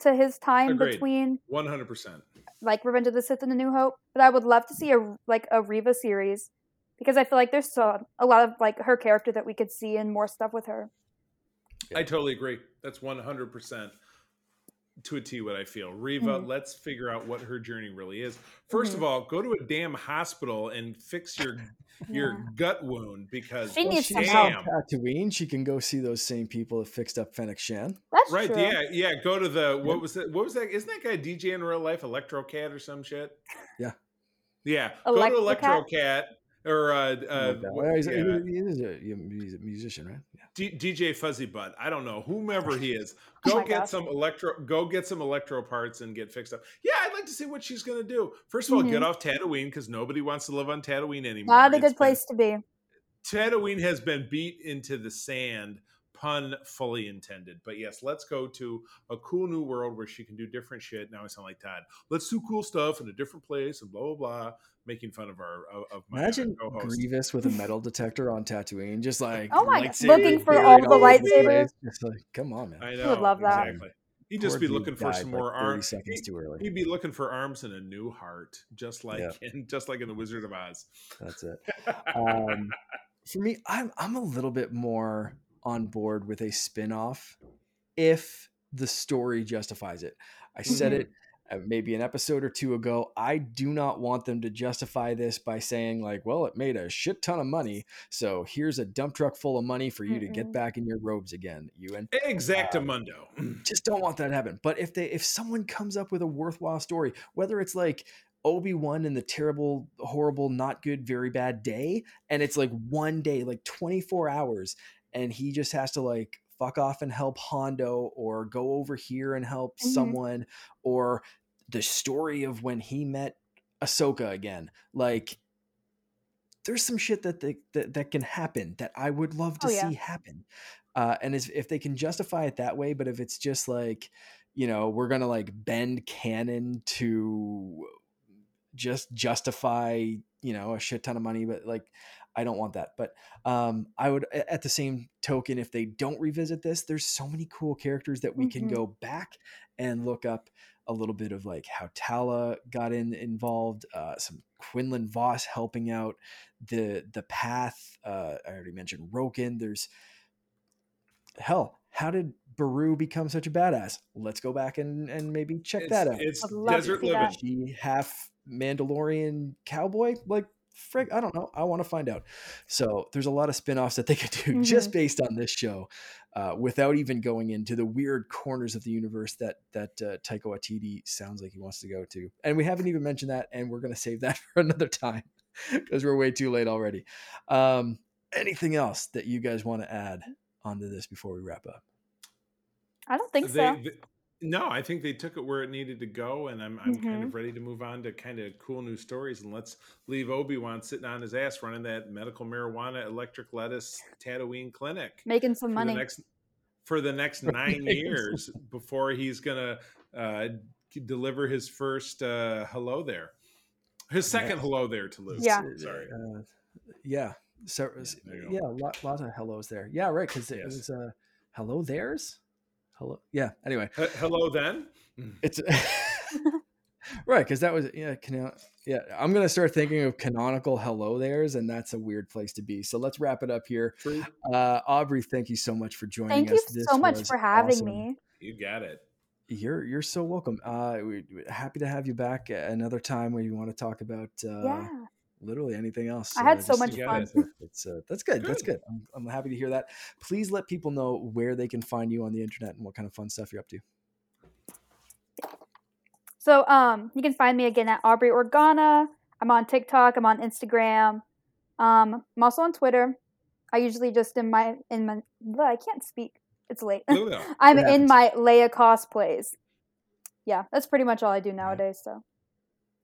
to his time Agreed. between 100. percent like Revenge of the Sith and A New Hope. But I would love to see a like a Reva series because I feel like there's so, a lot of like her character that we could see and more stuff with her. I totally agree. That's 100 percent to a T what I feel. Reva, Mhm. let's figure out what her journey really is. 1st Mhm. of all, go to a damn hospital and fix your your gut wound because She Well, needs she's some on help. Tatooine. She can go see those same people that fixed up Fennec Shand. That's right, true. yeah, yeah. Go to the what was that? What was that? Isn't that guy DJ in real life, Electrocat or some shit? Yeah. Yeah. Go to Electrocat? Electrocat or uh, uh Like Well, he's, yeah, he is a, he's a musician, right? Yeah. D- DJ Fuzzy Butt. I don't know whomever he is. Oh Go my get gosh. some electro. Go get some electro parts and get fixed up. Yeah, I'd like to see what she's gonna do. First of all, get off Tatooine because nobody wants to live on Tatooine anymore. Not a It's good been- place to be. Tatooine has been beat into the sand, pun fully intended. But yes, let's go to a cool new world where she can do different shit. Now I sound like Todd. Let's do cool stuff in a different place and blah blah blah, making fun of our of, of my Imagine co-host. Grievous with a metal detector on Tatooine, just like Oh my God, lightsaber looking for all the lightsabers. Just like, come on, man. I would know. love that. Exactly. He'd just Poor be looking for some like, more arms. seconds too early. He'd be looking for arms and a new heart, just like Yeah. in just like in the Wizard of Oz. That's it. Um, for me, I'm I'm a little bit more on board with a spin-off if the story justifies it. I said Mhm. it uh, Uh, maybe an episode or two ago. I do not want them to justify this by saying like, "Well, it made a shit ton of money, so here's a dump truck full of money for you to get back in your robes again." You and uh, Exactamundo. Mm. just don't want that to happen. But if they if someone comes up with a worthwhile story, whether it's like Obi-Wan and the terrible, horrible, not good, very bad day, and it's like one day, like 24 hours, and he just has to like fuck off and help Hondo or go over here and help Mhm. someone, or the story of when he met Ahsoka again. Like there's some shit that they, that, that can happen that I would love to Oh, yeah. see happen. Uh, and if they can justify it that way, but if it's just like, you know, we're gonna like bend canon to just justify, you know, a shit ton of money, but like, I don't want that. But um, I would, at the same token, if they don't revisit this, there's so many cool characters that we can Mhm. go back and look up a little bit of like how Tala got in involved, uh, some Quinlan Vos helping out the the path. Uh, I already mentioned Roken. There's hell. How did Beru become such a badass? Let's go back and and maybe check it's, that out. It's I'd desert living. she half Mandalorian cowboy? Like frick, I don't know. I want to find out. So there's a lot of spin-offs that they could do just based on this show, uh, without even going into the weird corners of the universe that that uh, Taika Waititi sounds like he wants to go to. And we haven't even mentioned that, and we're gonna save that for another time because we're way too late already. Um, anything else that you guys want to add onto this before we wrap up? I don't think They- so. they- no, I think they took it where it needed to go, and I'm I'm kind Mhm. of ready to move on to kind of cool new stories. And let's leave Obi Wan sitting on his ass running that medical marijuana electric lettuce Tatooine clinic Making some for money. the next for the next nine years before he's gonna uh, deliver his first uh, hello there, his second Yeah. hello there to Luke. Yeah. sorry. Uh, yeah. So There you yeah, a lot, lot of hellos there. Yeah, right. Because it Yes. was uh, hello there's hello. Yeah. Anyway, H- hello then. it's right because that was yeah cano- yeah. I'm gonna start thinking of canonical hello there's, and that's a weird place to be. So let's wrap it up here. Uh, Aubrie, thank you so much for joining us. Thank you. This so much for having awesome. me. You got it. You're you're so welcome. Uh, we, we're happy to have you back another time where you want to talk about uh, yeah. Literally anything else. I had so much You fun. it. It's uh, that's good. That's Good. good. I'm, I'm happy to hear that. Please let people know where they can find you on the internet and what kind of fun stuff you're up to. So um you can find me again at Aubrie Organa. I'm on TikTok, I'm on Instagram. Um I'm also on Twitter. I usually just in my in my Ugh, I can't speak. It's late. Look at that. I'm It in happens. my Leia cosplays. Yeah, that's pretty much all I do nowadays, so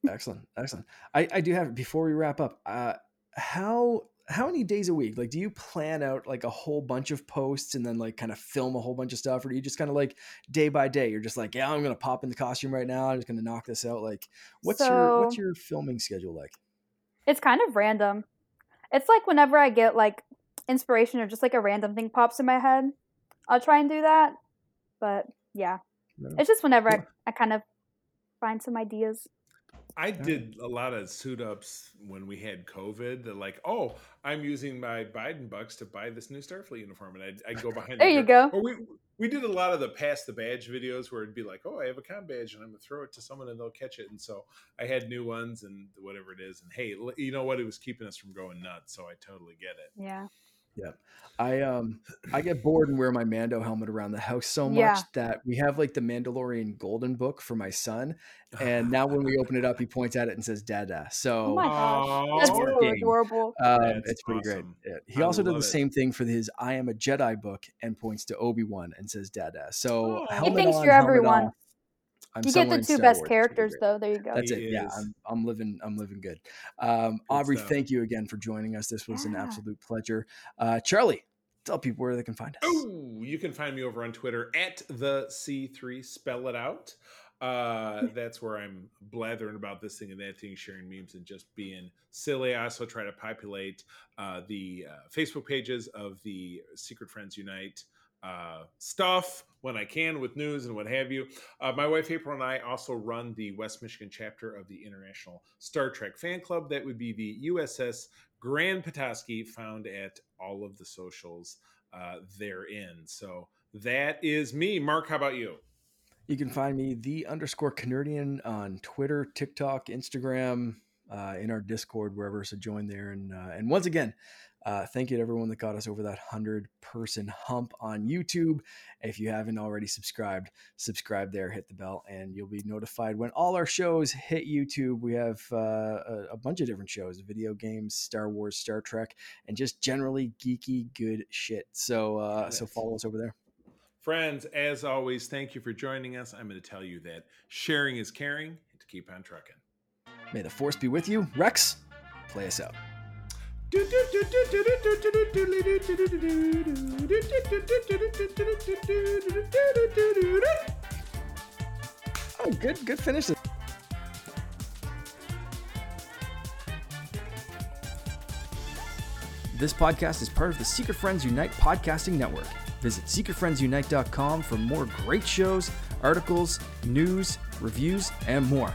Excellent, excellent. I, I do have before we wrap up. Uh, how how many days a week? Like, do you plan out like a whole bunch of posts and then like kind of film a whole bunch of stuff, or do you just kind of like day by day? You're just like, yeah, I'm gonna pop in the costume right now. I'm just gonna knock this out. Like, what's your what's your filming schedule like? it's kind of random. It's like whenever I get like inspiration or just like a random thing pops in my head, I'll try and do that. But yeah, No. it's just whenever Cool. I, I kind of find some ideas. I did a lot of suit ups when we had COVID. That like, oh, I'm using my Biden bucks to buy this new Starfleet uniform, and I'd, I'd go behind. There the you go. Or we we did a lot of the pass the badge videos where it'd be like, oh, I have a com badge, and I'm gonna throw it to someone, and they'll catch it. And so I had new ones and whatever it is. And hey, you know what? It was keeping us from going nuts. So I totally get it. Yeah. Yep. I um I get bored and wear my Mando helmet around the house so much Yeah. that we have like the Mandalorian Golden Book for my son, and now when we open it up, he points at it and says "Dada." So Oh my gosh, that's Aw. so working. adorable. um, That's it's pretty awesome. great. Yeah. He I also did the it. same thing for his "I Am a Jedi" book and points to Obi Wan and says "Dada." So Aw. He helmet thinks on, you're helmet everyone. off. I'm You get the two best Wars. Characters, great. though. There you go. That's He it. Yeah. I'm, I'm living. I'm living good. Um, Good Aubrie, stuff. thank you again for joining us. This was an absolute pleasure. Uh, Charlie, tell people where they can find us. Oh, you can find me over on Twitter at the C3 Spell It Out. Uh, that's where I'm blathering about this thing and that thing, sharing memes and just being silly. I also try to populate uh, the uh, Facebook pages of the Secret Friends Unite uh, stuff when I can with news and what have you. Uh, my wife April and I also run the West Michigan chapter of the International Star Trek Fan Club. That would be the USS Grand Petoskey, found at all of the socials uh, therein. So that is me. Mark, how about you? You can find me the underscore Canerdian on Twitter, TikTok, Instagram, uh, in our Discord, wherever. So join there. And uh, and once again, uh, thank you to everyone that got us over that hundred person hump on YouTube. If you haven't already subscribed, subscribe there, hit the bell, and you'll be notified when all our shows hit YouTube. We have uh, a, a bunch of different shows: video games, Star Wars, Star Trek, and just generally geeky good shit. So uh, so follow us over there. Friends, as always, thank you for joining us. I'm going to tell you that sharing is caring and to keep on trucking. May the force be with you, Rex. Play us out. Oh, good, good finish. This podcast is part of the Secret Friends Unite podcasting network. Visit secretfriendsunite.com for more great shows, articles, news, reviews, and more.